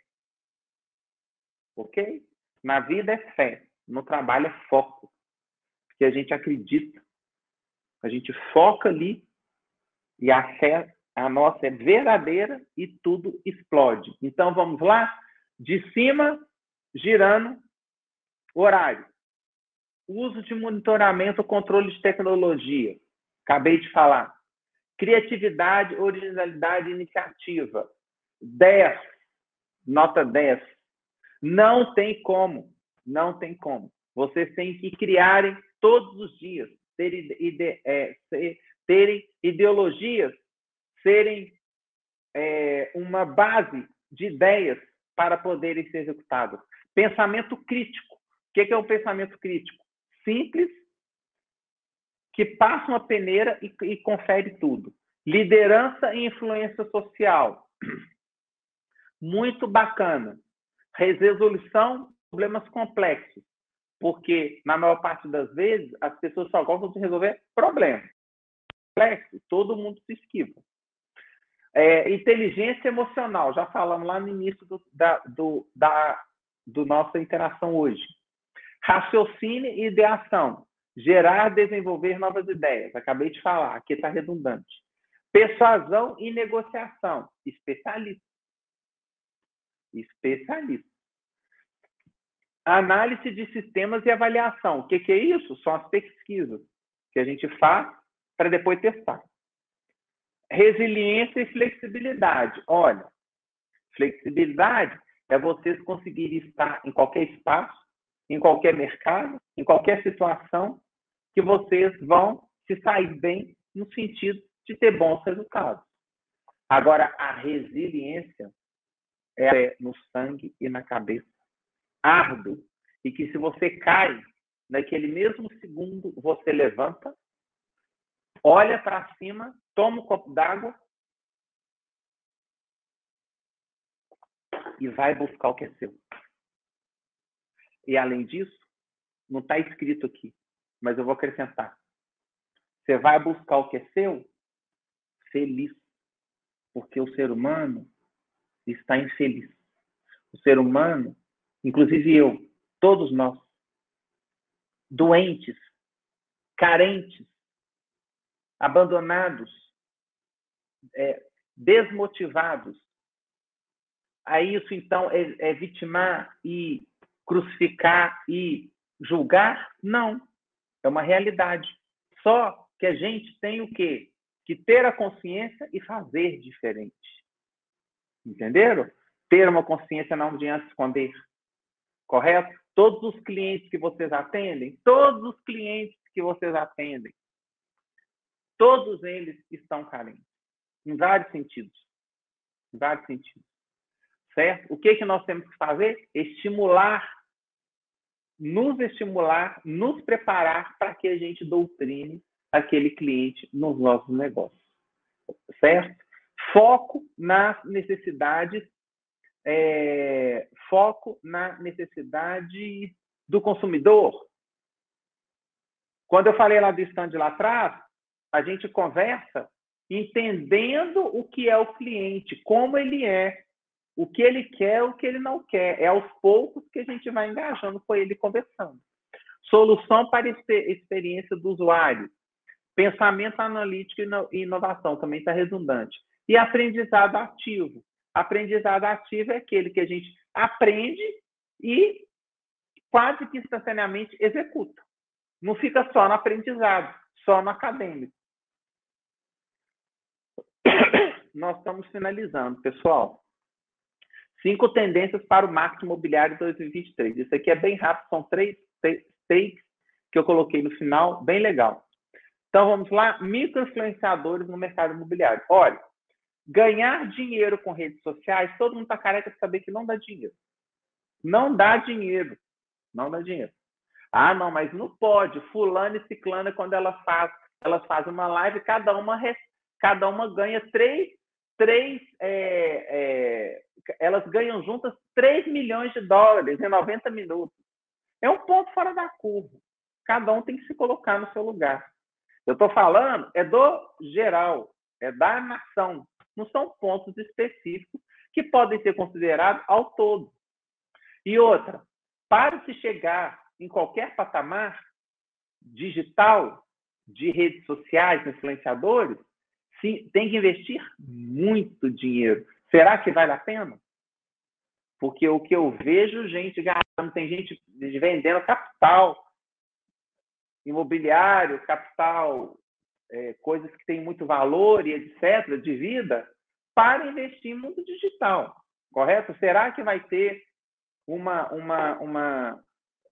Ok? Na vida é fé, no trabalho é foco que a gente acredita. A gente foca ali e a fé, a nossa é verdadeira e tudo explode. Então vamos lá, de cima, girando, horário. Uso de monitoramento, controle de tecnologia. Acabei de falar. Criatividade, originalidade, iniciativa. 10. Nota 10. Não tem como. Não tem como. Vocês têm que criarem todos os dias, terem, ide, é, terem ideologias, serem é, uma base de ideias para poderem ser executadas. Pensamento crítico. O que é o pensamento crítico? Simples, que passa uma peneira e, e confere tudo. Liderança e influência social. Muito bacana. Resolução de problemas complexos porque na maior parte das vezes as pessoas só gostam de resolver problemas. Complexo, todo mundo se esquiva. É, inteligência emocional, já falamos lá no início do, da, do, da do nossa interação hoje. Raciocínio e ideação, gerar, desenvolver novas ideias. Acabei de falar, aqui está redundante. Persuasão e negociação, especialista. Especialista. Análise de sistemas e avaliação. O que, que é isso? São as pesquisas que a gente faz para depois testar. Resiliência e flexibilidade. Olha, flexibilidade é vocês conseguirem estar em qualquer espaço, em qualquer mercado, em qualquer situação, que vocês vão se sair bem no sentido de ter bons resultados. Agora, a resiliência é no sangue e na cabeça árduo e que se você cai, naquele mesmo segundo você levanta, olha para cima, toma um copo d'água e vai buscar o que é seu. E além disso, não está escrito aqui, mas eu vou acrescentar. Você vai buscar o que é seu feliz, porque o ser humano está infeliz. O ser humano inclusive eu, todos nós, doentes, carentes, abandonados, é, desmotivados. A isso, então, é, é vitimar e crucificar e julgar? Não. É uma realidade. Só que a gente tem o quê? Que ter a consciência e fazer diferente. Entenderam? Ter uma consciência não adianta esconder correto? Todos os clientes que vocês atendem, todos os clientes que vocês atendem, todos eles estão carentes, em vários sentidos. Em vários sentidos. Certo? O que, que nós temos que fazer? Estimular, nos estimular, nos preparar para que a gente doutrine aquele cliente nos nossos negócios. Certo? Foco nas necessidades é, foco na necessidade do consumidor. Quando eu falei lá do stand lá atrás, a gente conversa entendendo o que é o cliente, como ele é, o que ele quer, o que ele não quer. É aos poucos que a gente vai engajando com ele conversando. Solução para experiência do usuário. Pensamento analítico e inovação, também está redundante. e aprendizado ativo. Aprendizado ativo é aquele que a gente aprende e quase que instantaneamente executa. Não fica só no aprendizado, só no acadêmico. Nós estamos finalizando, pessoal. Cinco tendências para o marketing imobiliário 2023. Isso aqui é bem rápido, são três takes que eu coloquei no final, bem legal. Então vamos lá, microinfluenciadores no mercado imobiliário. Olha, ganhar dinheiro com redes sociais, todo mundo está careca de saber que não dá dinheiro. Não dá dinheiro. Não dá dinheiro. Ah, não, mas não pode. Fulano e ciclana, quando ela faz, elas fazem uma live, cada uma, cada uma ganha três, três é, é, elas ganham juntas 3 milhões de dólares em 90 minutos. É um ponto fora da curva. Cada um tem que se colocar no seu lugar. Eu estou falando é do geral, é da nação. Não são pontos específicos que podem ser considerados ao todo. E outra, para se chegar em qualquer patamar digital, de redes sociais, influenciadores, sim, tem que investir muito dinheiro. Será que vale a pena? Porque o que eu vejo gente gastando, tem gente vendendo capital imobiliário, capital, é, coisas que têm muito valor e etc., de vida, para investir em mundo digital, correto? Será que vai ter uma, uma, uma.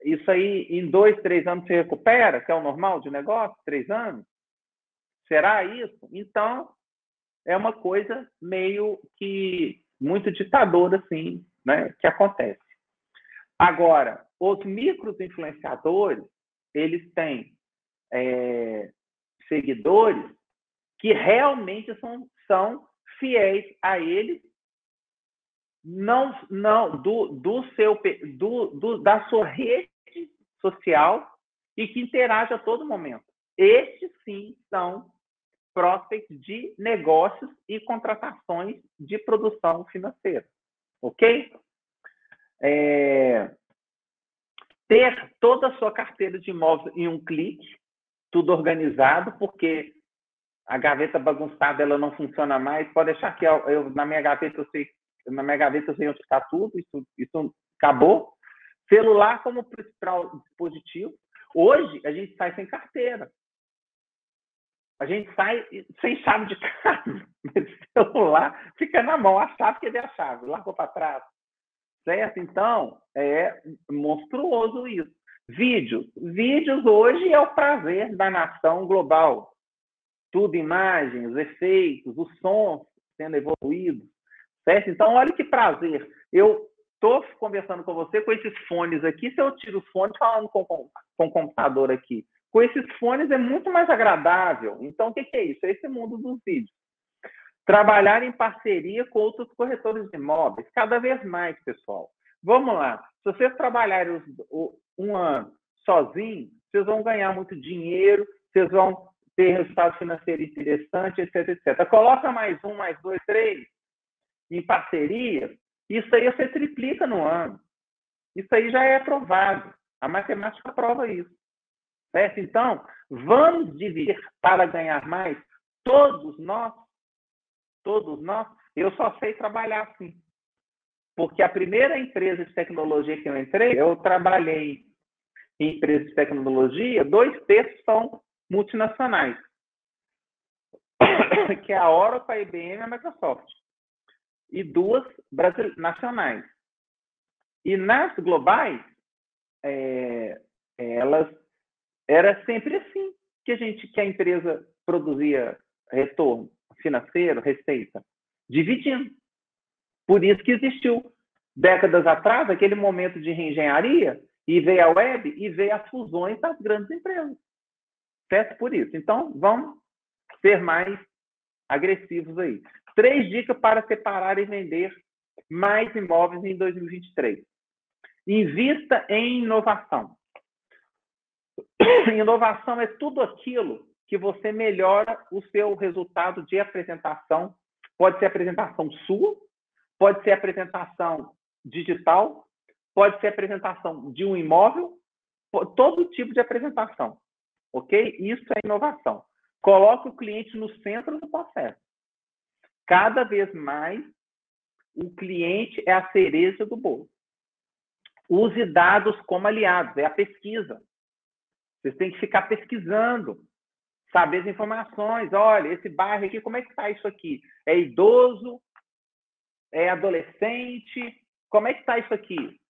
Isso aí em dois, três anos se recupera, que é o normal de negócio? Três anos? Será isso? Então, é uma coisa meio que muito ditadora, assim, né, que acontece. Agora, os micros influenciadores, eles têm é, seguidores que realmente são, são fiéis a eles, não, não do, do seu, do, do, da sua rede social e que interage a todo momento. Estes sim são prospects de negócios e contratações de produção financeira. Ok? É, ter toda a sua carteira de imóveis em um clique, tudo organizado, porque a gaveta bagunçada ela não funciona mais. Pode deixar que eu, eu, na minha gaveta eu sei, na minha gaveta eu sei onde está tudo, isso, isso acabou. Celular como principal dispositivo. Hoje a gente sai sem carteira. A gente sai sem chave de casa. O celular fica na mão, a chave é a chave, largou para trás. Certo? Então, é monstruoso isso. Vídeos. Vídeos hoje é o prazer da nação global. Tudo imagens, efeitos, os sons sendo evoluídos. Certo? Então, olha que prazer. Eu estou conversando com você com esses fones aqui. Se eu tiro os fones falando com, com, com o computador aqui, com esses fones é muito mais agradável. Então, o que, é isso? É esse mundo dos vídeos. Trabalhar em parceria com outros corretores de imóveis, cada vez mais, pessoal. Vamos lá. Se vocês trabalharem um ano sozinho, vocês vão ganhar muito dinheiro, vocês vão ter resultado financeiro interessante, etc, etc. Coloca mais um, mais dois, três em parceria, isso aí você triplica no ano. Isso aí já é aprovado. A matemática prova isso. Certo? Então, vamos dividir para ganhar mais. Todos nós todos nós, eu só sei trabalhar assim. Porque a primeira empresa de tecnologia que eu entrei, eu trabalhei em empresas de tecnologia, dois terços são multinacionais, que é a Oracle, a IBM e a Microsoft. E duas nacionais. E nas globais, é, elas era sempre assim que a gente que a empresa produzia retorno financeiro, receita, dividindo. Por isso que existiu, décadas atrás, aquele momento de reengenharia, e veio a web e veio as fusões das grandes empresas. Certo? Por isso. Então, vamos ser mais agressivos aí. Três dicas para separar e vender mais imóveis em 2023. Invista em inovação. Inovação é tudo aquilo que você melhora o seu resultado de apresentação. Pode ser apresentação sua, pode ser apresentação digital, pode ser apresentação de um imóvel, todo tipo de apresentação. Ok? Isso é inovação. Coloque o cliente no centro do processo. Cada vez mais, o cliente é a cereja do bolo. Use dados como aliados, é a pesquisa. Vocês têm que ficar pesquisando, saber as informações. Olha, esse bairro aqui, como é que está isso aqui? É idoso? É adolescente? Como é que está isso aqui?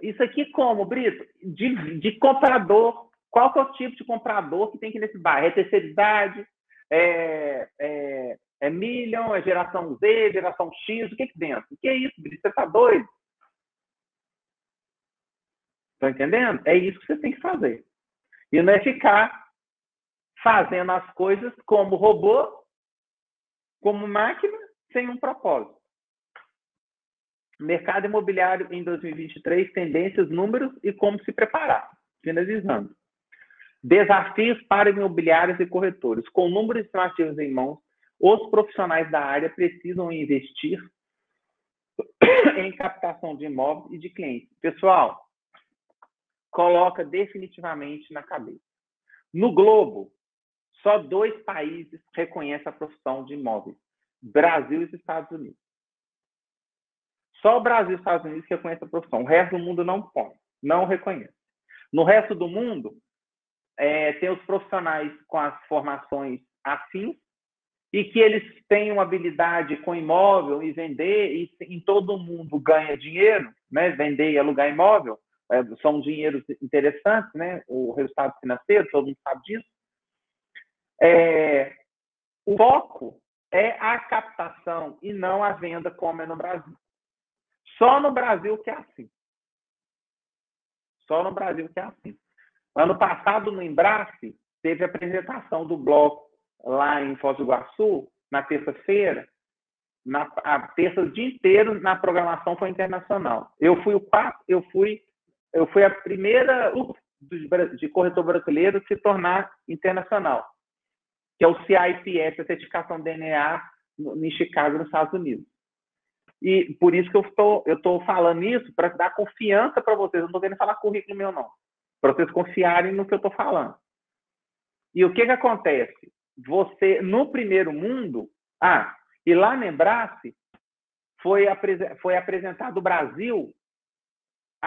Isso aqui como, Brito? De, de comprador. Qual que é o tipo de comprador que tem aqui nesse bairro? É terceira idade? É, é, é Million? É geração Z? Geração X? O que que dentro? O que é isso, Brito? Você está doido? Estão entendendo? É isso que você tem que fazer. E não é ficar fazendo as coisas como robô, como máquina, sem um propósito. Mercado imobiliário em 2023, tendências, números e como se preparar. Finalizando. Desafios para imobiliários e corretores. Com números estimativos em mãos, os profissionais da área precisam investir em captação de imóveis e de clientes. Pessoal, coloca definitivamente na cabeça. No globo, só dois países reconhecem a profissão de imóveis: Brasil e Estados Unidos. Só o Brasil e os Estados Unidos reconhecem a profissão. O resto do mundo não pode, não reconhece. No resto do mundo, é, tem os profissionais com as formações afins e que eles têm uma habilidade com imóvel e vender, e em todo mundo ganha dinheiro, né? vender e alugar imóvel, são dinheiros interessantes, né? o resultado financeiro, todo mundo sabe disso. É, o foco é a captação e não a venda, como é no Brasil. Só no Brasil que é assim. Só no Brasil que é assim. Ano passado, no Embrace, teve a apresentação do bloco lá em Foz do Iguaçu, na terça-feira. Na a terça o dia inteiro na programação foi internacional. Eu fui o quarto, eu fui eu fui a primeira de corretor brasileiro se tornar internacional, que é o CIPS, a certificação DNA em Chicago, nos Estados Unidos. E por isso que eu estou eu estou falando isso para dar confiança para vocês. Eu não estou querendo falar currículo meu, não. Para vocês confiarem no que eu estou falando. E o que, que acontece? Você, no primeiro mundo, ah, e lá na Embrace, foi, foi apresentado o Brasil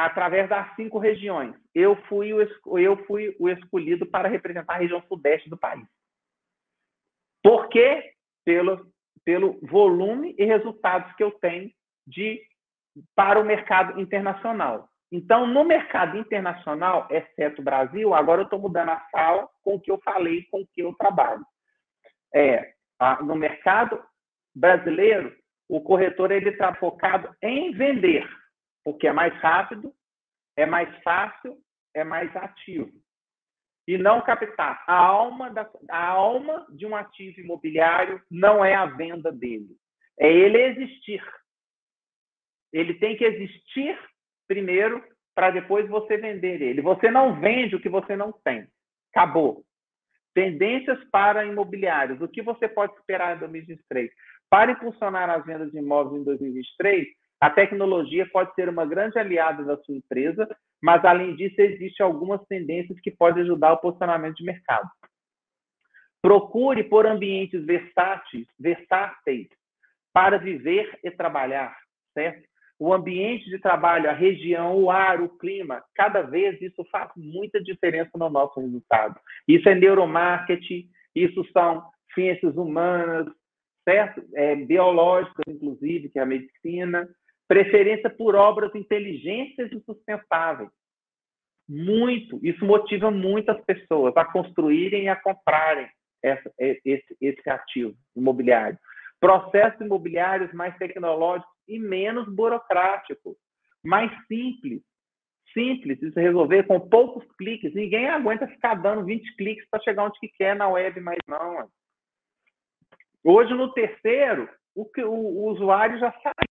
através das cinco regiões. Eu fui, o, eu fui o escolhido para representar a região sudeste do país. Por quê? Pelo, pelo volume e resultados que eu tenho de para o mercado internacional. Então, no mercado internacional, exceto Brasil, agora eu estou mudando a fala com o que eu falei, com o que eu trabalho. É, no mercado brasileiro, o corretor ele está focado em vender, porque é mais rápido, é mais fácil, é mais ativo e não captar. A alma, da, a alma de um ativo imobiliário não é a venda dele, é ele existir. Ele tem que existir primeiro para depois você vender ele. Você não vende o que você não tem. Acabou. Tendências para imobiliários. O que você pode esperar em 2023? Para impulsionar as vendas de imóveis em 2023, a tecnologia pode ser uma grande aliada da sua empresa, mas além disso, existem algumas tendências que podem ajudar o posicionamento de mercado. Procure por ambientes versáteis, versáteis para viver e trabalhar, certo? O ambiente de trabalho, a região, o ar, o clima, cada vez isso faz muita diferença no nosso resultado. Isso é neuromarketing, isso são ciências humanas, certo? É, biológicas, inclusive, que é a medicina, Preferência por obras inteligentes e sustentáveis. Muito. Isso motiva muitas pessoas a construírem e a comprarem essa, esse, esse ativo imobiliário. Processos imobiliários mais tecnológicos e menos burocráticos, mais simples. Simples de se resolver com poucos cliques. Ninguém aguenta ficar dando 20 cliques para chegar onde que quer na web, mas não. Hoje, no terceiro, o, o, o usuário já sai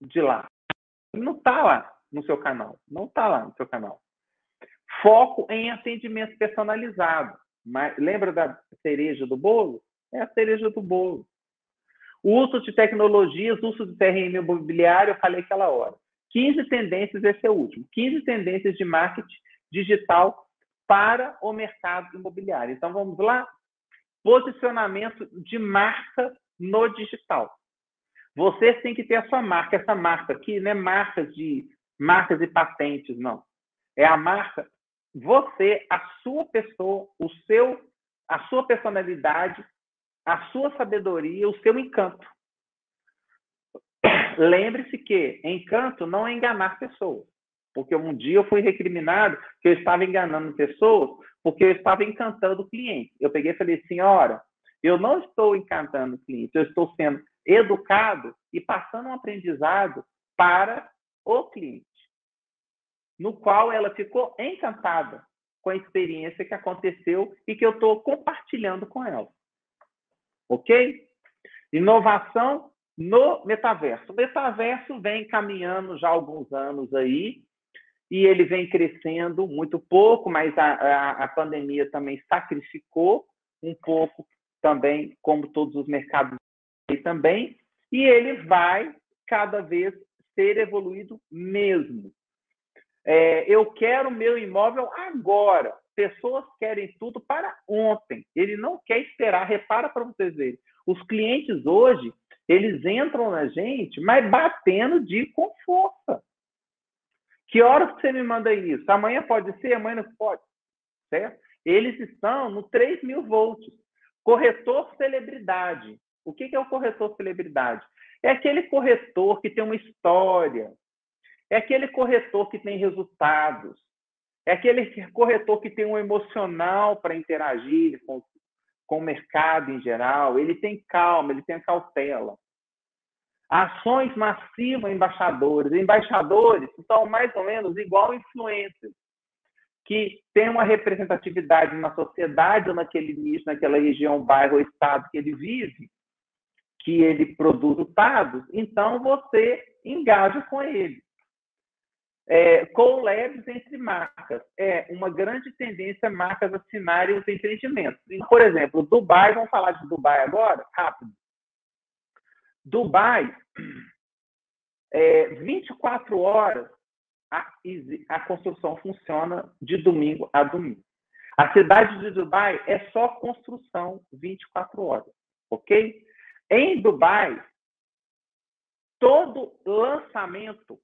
de lá. Não está lá no seu canal. Não está lá no seu canal. Foco em atendimento personalizado. Mas, lembra da cereja do bolo? É a cereja do bolo. Uso de tecnologias, uso de terreno imobiliário, eu falei aquela hora. 15 tendências, esse é o último. 15 tendências de marketing digital para o mercado imobiliário. Então, vamos lá? Posicionamento de marca no digital. Vocês têm que ter a sua marca. Essa marca aqui não é marca de marcas e patentes, não. É a marca, você, a sua pessoa, o seu, a sua personalidade, a sua sabedoria, o seu encanto. Lembre-se que encanto não é enganar pessoas. Porque um dia eu fui recriminado que eu estava enganando pessoas porque eu estava encantando o cliente. Eu peguei e falei, senhora, eu não estou encantando o cliente, eu estou sendo educado e passando um aprendizado para o cliente, no qual ela ficou encantada com a experiência que aconteceu e que eu estou compartilhando com ela. Ok? Inovação no metaverso. O metaverso vem caminhando já há alguns anos aí, e ele vem crescendo muito pouco, mas a, a, a pandemia também sacrificou um pouco também, como todos os mercados também, e ele vai cada vez ser evoluído mesmo. É, eu quero meu imóvel agora. Pessoas querem tudo para ontem. Ele não quer esperar. Repara para vocês verem. Os clientes hoje, eles entram na gente, mas batendo de com força. Que horas que você me manda isso? Amanhã pode ser, amanhã não pode. Certo? Eles estão no 3 mil volts. Corretor celebridade. O que é o corretor celebridade? É aquele corretor que tem uma história. É aquele corretor que tem resultados. É aquele corretor que tem um emocional para interagir com, com o mercado em geral. Ele tem calma, ele tem cautela ações massivas embaixadores. Embaixadores são mais ou menos igual influencers, que tem uma representatividade na sociedade naquele nicho, naquela região, bairro ou estado que ele vive, que ele produz resultados, então você engaja com ele. É, collabs entre marcas. É uma grande tendência marcas assinarem os empreendimentos. Por exemplo, Dubai, vamos falar de Dubai agora, rápido. Dubai, é, 24 horas a, a construção funciona de domingo a domingo. A cidade de Dubai é só construção 24 horas, ok? Em Dubai, todo lançamento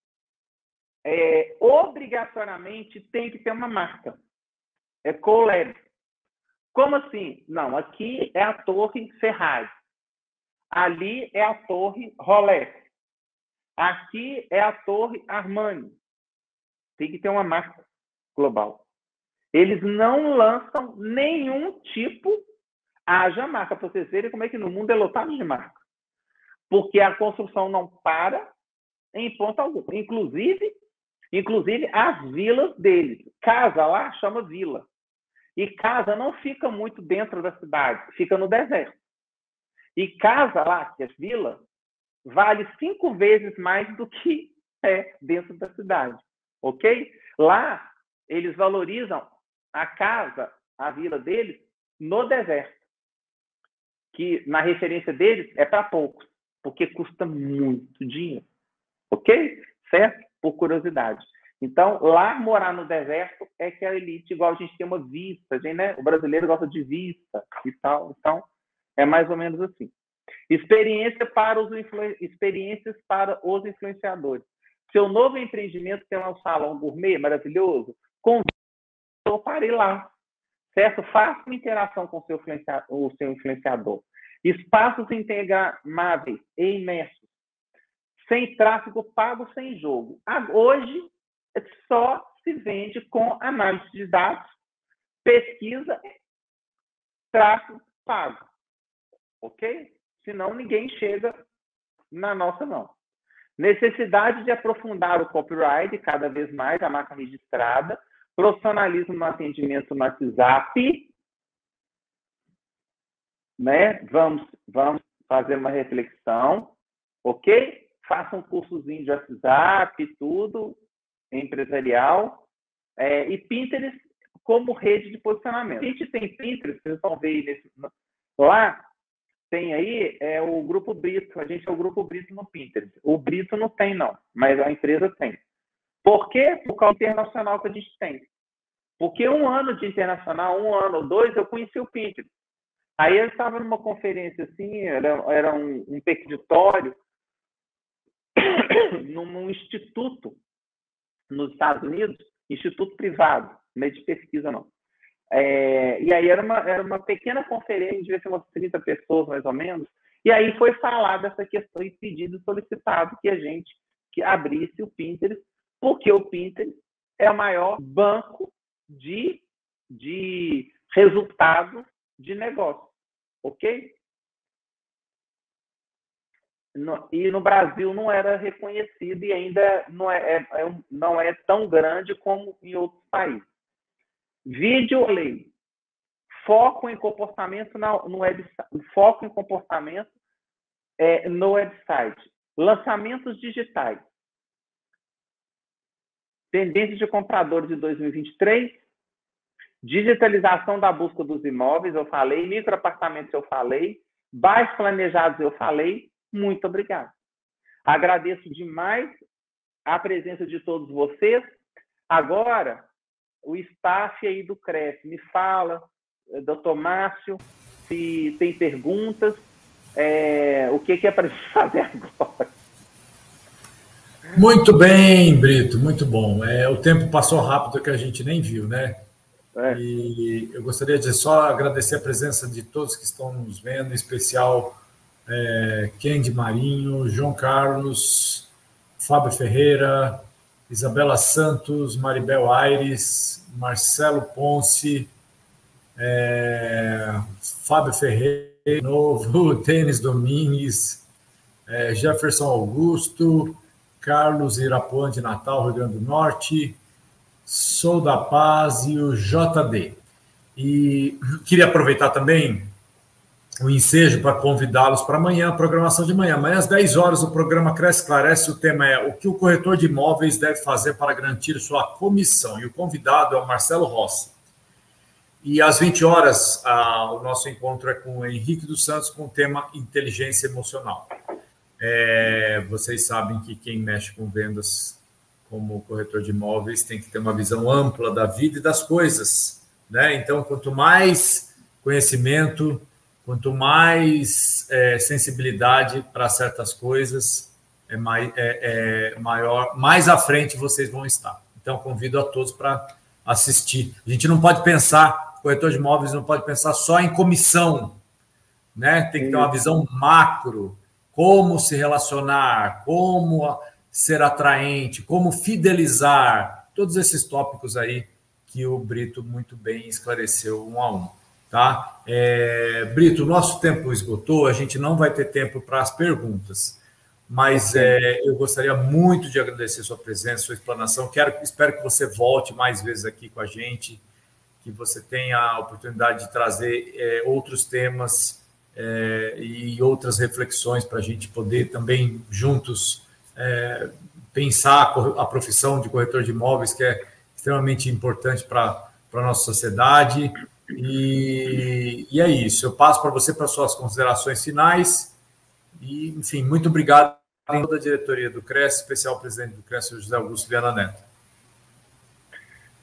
é, obrigatoriamente tem que ter uma marca. É collab. Como assim? Não, aqui é a Torre Ferrari. Ali é a torre Rolex. Aqui é a torre Armani. Tem que ter uma marca global. Eles não lançam nenhum tipo, haja marca, para vocês verem como é que no mundo é lotado de marca. Porque a construção não para em ponto algum. Inclusive, inclusive as vilas deles. Casa lá chama vila. E casa não fica muito dentro da cidade, fica no deserto. E casa lá, que é vila, vale cinco vezes mais do que é dentro da cidade, ok? Lá, eles valorizam a casa, a vila deles, no deserto, que na referência deles é para poucos, porque custa muito dinheiro, ok? Certo? Por curiosidade. Então, lá morar no deserto é que a elite, igual a gente tem uma vista, gente, né? o brasileiro gosta de vista e tal. Então, é mais ou menos assim. Experiência para os experiências para os influenciadores. Seu novo empreendimento tem um salão gourmet maravilhoso, convido para ir lá. Certo? Faça uma interação com o seu, o seu influenciador. Espaços integramáveis e imersos. Sem tráfego pago, sem jogo. Hoje, só se vende com análise de dados, pesquisa, tráfego pago ok? Senão ninguém chega na nossa mão. Necessidade de aprofundar o copyright cada vez mais, a marca registrada, profissionalismo no atendimento no WhatsApp, né? Vamos, vamos fazer uma reflexão, ok? Faça um cursozinho de WhatsApp, tudo, empresarial, é, e Pinterest como rede de posicionamento. A gente tem Pinterest, vocês vão ver nesse, lá, tem aí é o Grupo Brito. A gente é o Grupo Brito no Pinterest. O Brito não tem, não, mas a empresa tem. Por quê? Por causa do internacional que a gente tem. Porque um ano de internacional, um ano ou dois, eu conheci o Pinterest. Aí eu estava numa conferência assim, era, era um, um num, instituto nos Estados Unidos, instituto privado, meio de pesquisa não. É, e aí era uma, era uma pequena conferência, devia ser umas 30 pessoas mais ou menos, e aí foi falar dessa questão e pedido solicitado que a gente que abrisse o Pinterest, porque o Pinterest é o maior banco de, de resultados de negócio, ok? No, e no Brasil não era reconhecido e ainda não é, é, é não é tão grande como em outros países. Vídeo lei. Foco em comportamento na, no website. Foco em comportamento é, no website. Lançamentos digitais. Tendências de compradores de 2023. Digitalização da busca dos imóveis, eu falei. Microapartamentos, eu falei. Bairros planejados, eu falei. Muito obrigado. Agradeço demais a presença de todos vocês. Agora, o staff aí do CREF me fala, eh, doutor Márcio, se tem perguntas, é, o que, que é para fazer agora. Muito bem, Brito, muito bom. É, o tempo passou rápido que a gente nem viu, né? É. E eu gostaria de só agradecer a presença de todos que estão nos vendo, em especial é, Kendi Marinho, João Carlos, Fábio Ferreira, Isabela Santos, Maribel Aires, Marcelo Ponce, é, Fábio Ferreira, novo, Tênis Domingues, é, Jefferson Augusto, Carlos Irapuã de Natal, Rio Grande do Norte, Sou da Paz e o JD. E queria aproveitar também o ensejo para convidá-los para amanhã, a programação de manhã. Amanhã, às 10 horas, o programa Cresce Clarece. O tema é o que o corretor de imóveis deve fazer para garantir sua comissão. E o convidado é o Marcelo Rossi. E às 20 horas, o nosso encontro é com o Henrique dos Santos com o tema inteligência emocional. É, vocês sabem que quem mexe com vendas como corretor de imóveis tem que ter uma visão ampla da vida e das coisas. Né? Então, quanto mais conhecimento, Quanto mais é, sensibilidade para certas coisas, é, mais, é, é maior, mais à frente vocês vão estar. Então, convido a todos para assistir. A gente não pode pensar, corretor de imóveis não pode pensar só em comissão, né? Tem que ter uma visão macro, como se relacionar, como ser atraente, como fidelizar, todos esses tópicos aí que o Brito muito bem esclareceu um a um. Tá? É, Brito, o nosso tempo esgotou, a gente não vai ter tempo para as perguntas, mas é, eu gostaria muito de agradecer sua presença, sua explanação. Quero, espero que você volte mais vezes aqui com a gente, que você tenha a oportunidade de trazer é, outros temas é, e outras reflexões para a gente poder também juntos é, pensar a profissão de corretor de imóveis, que é extremamente importante para a nossa sociedade. E, e é isso. Eu passo para você para suas considerações finais. E, enfim, muito obrigado a toda a diretoria do CRES, especial presidente do CRES, José Augusto Viana Neto.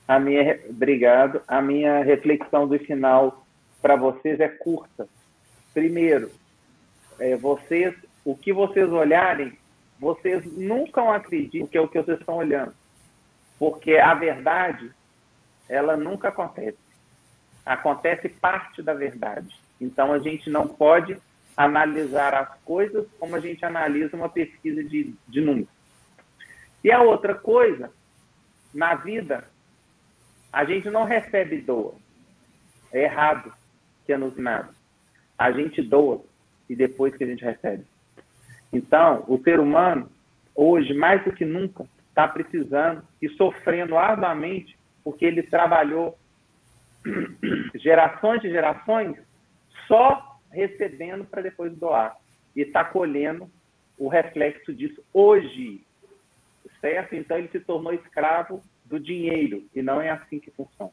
A minha, obrigado. A minha reflexão do final para vocês é curta. Primeiro, é, vocês, o que vocês olharem, vocês nunca acreditam que é o que vocês estão olhando, porque a verdade ela nunca acontece acontece parte da verdade. Então, a gente não pode analisar as coisas como a gente analisa uma pesquisa de, de números. E a outra coisa, na vida, a gente não recebe doa. É errado que nos nada. A gente doa e depois que a gente recebe. Então, o ser humano, hoje, mais do que nunca, está precisando e sofrendo arduamente porque ele trabalhou gerações de gerações só recebendo para depois doar. E está colhendo o reflexo disso hoje. Certo? Então ele se tornou escravo do dinheiro e não é assim que funciona.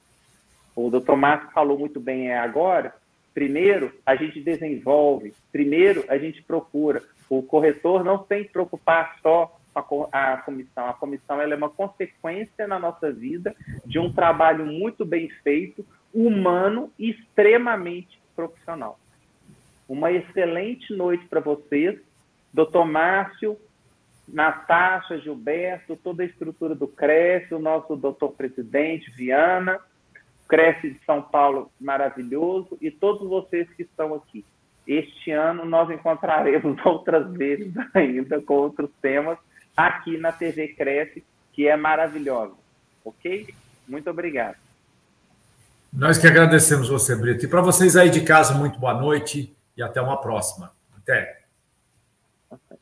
O doutor Márcio falou muito bem é agora. Primeiro, a gente desenvolve. Primeiro, a gente procura. O corretor não tem que preocupar só com a, comissão. A comissão ela é uma consequência na nossa vida de um trabalho muito bem feito, humano e extremamente profissional. Uma excelente noite para vocês. Doutor Márcio, Natasha, Gilberto, toda a estrutura do Cresce, o nosso doutor presidente, Viana, Cresce de São Paulo maravilhoso e todos vocês que estão aqui. Este ano nós encontraremos outras vezes ainda com outros temas aqui na TV Cresce, que é maravilhosa. Ok? Muito obrigado. Nós que agradecemos você, Brito. E para vocês aí de casa, muito boa noite e até uma próxima. Até. Okay.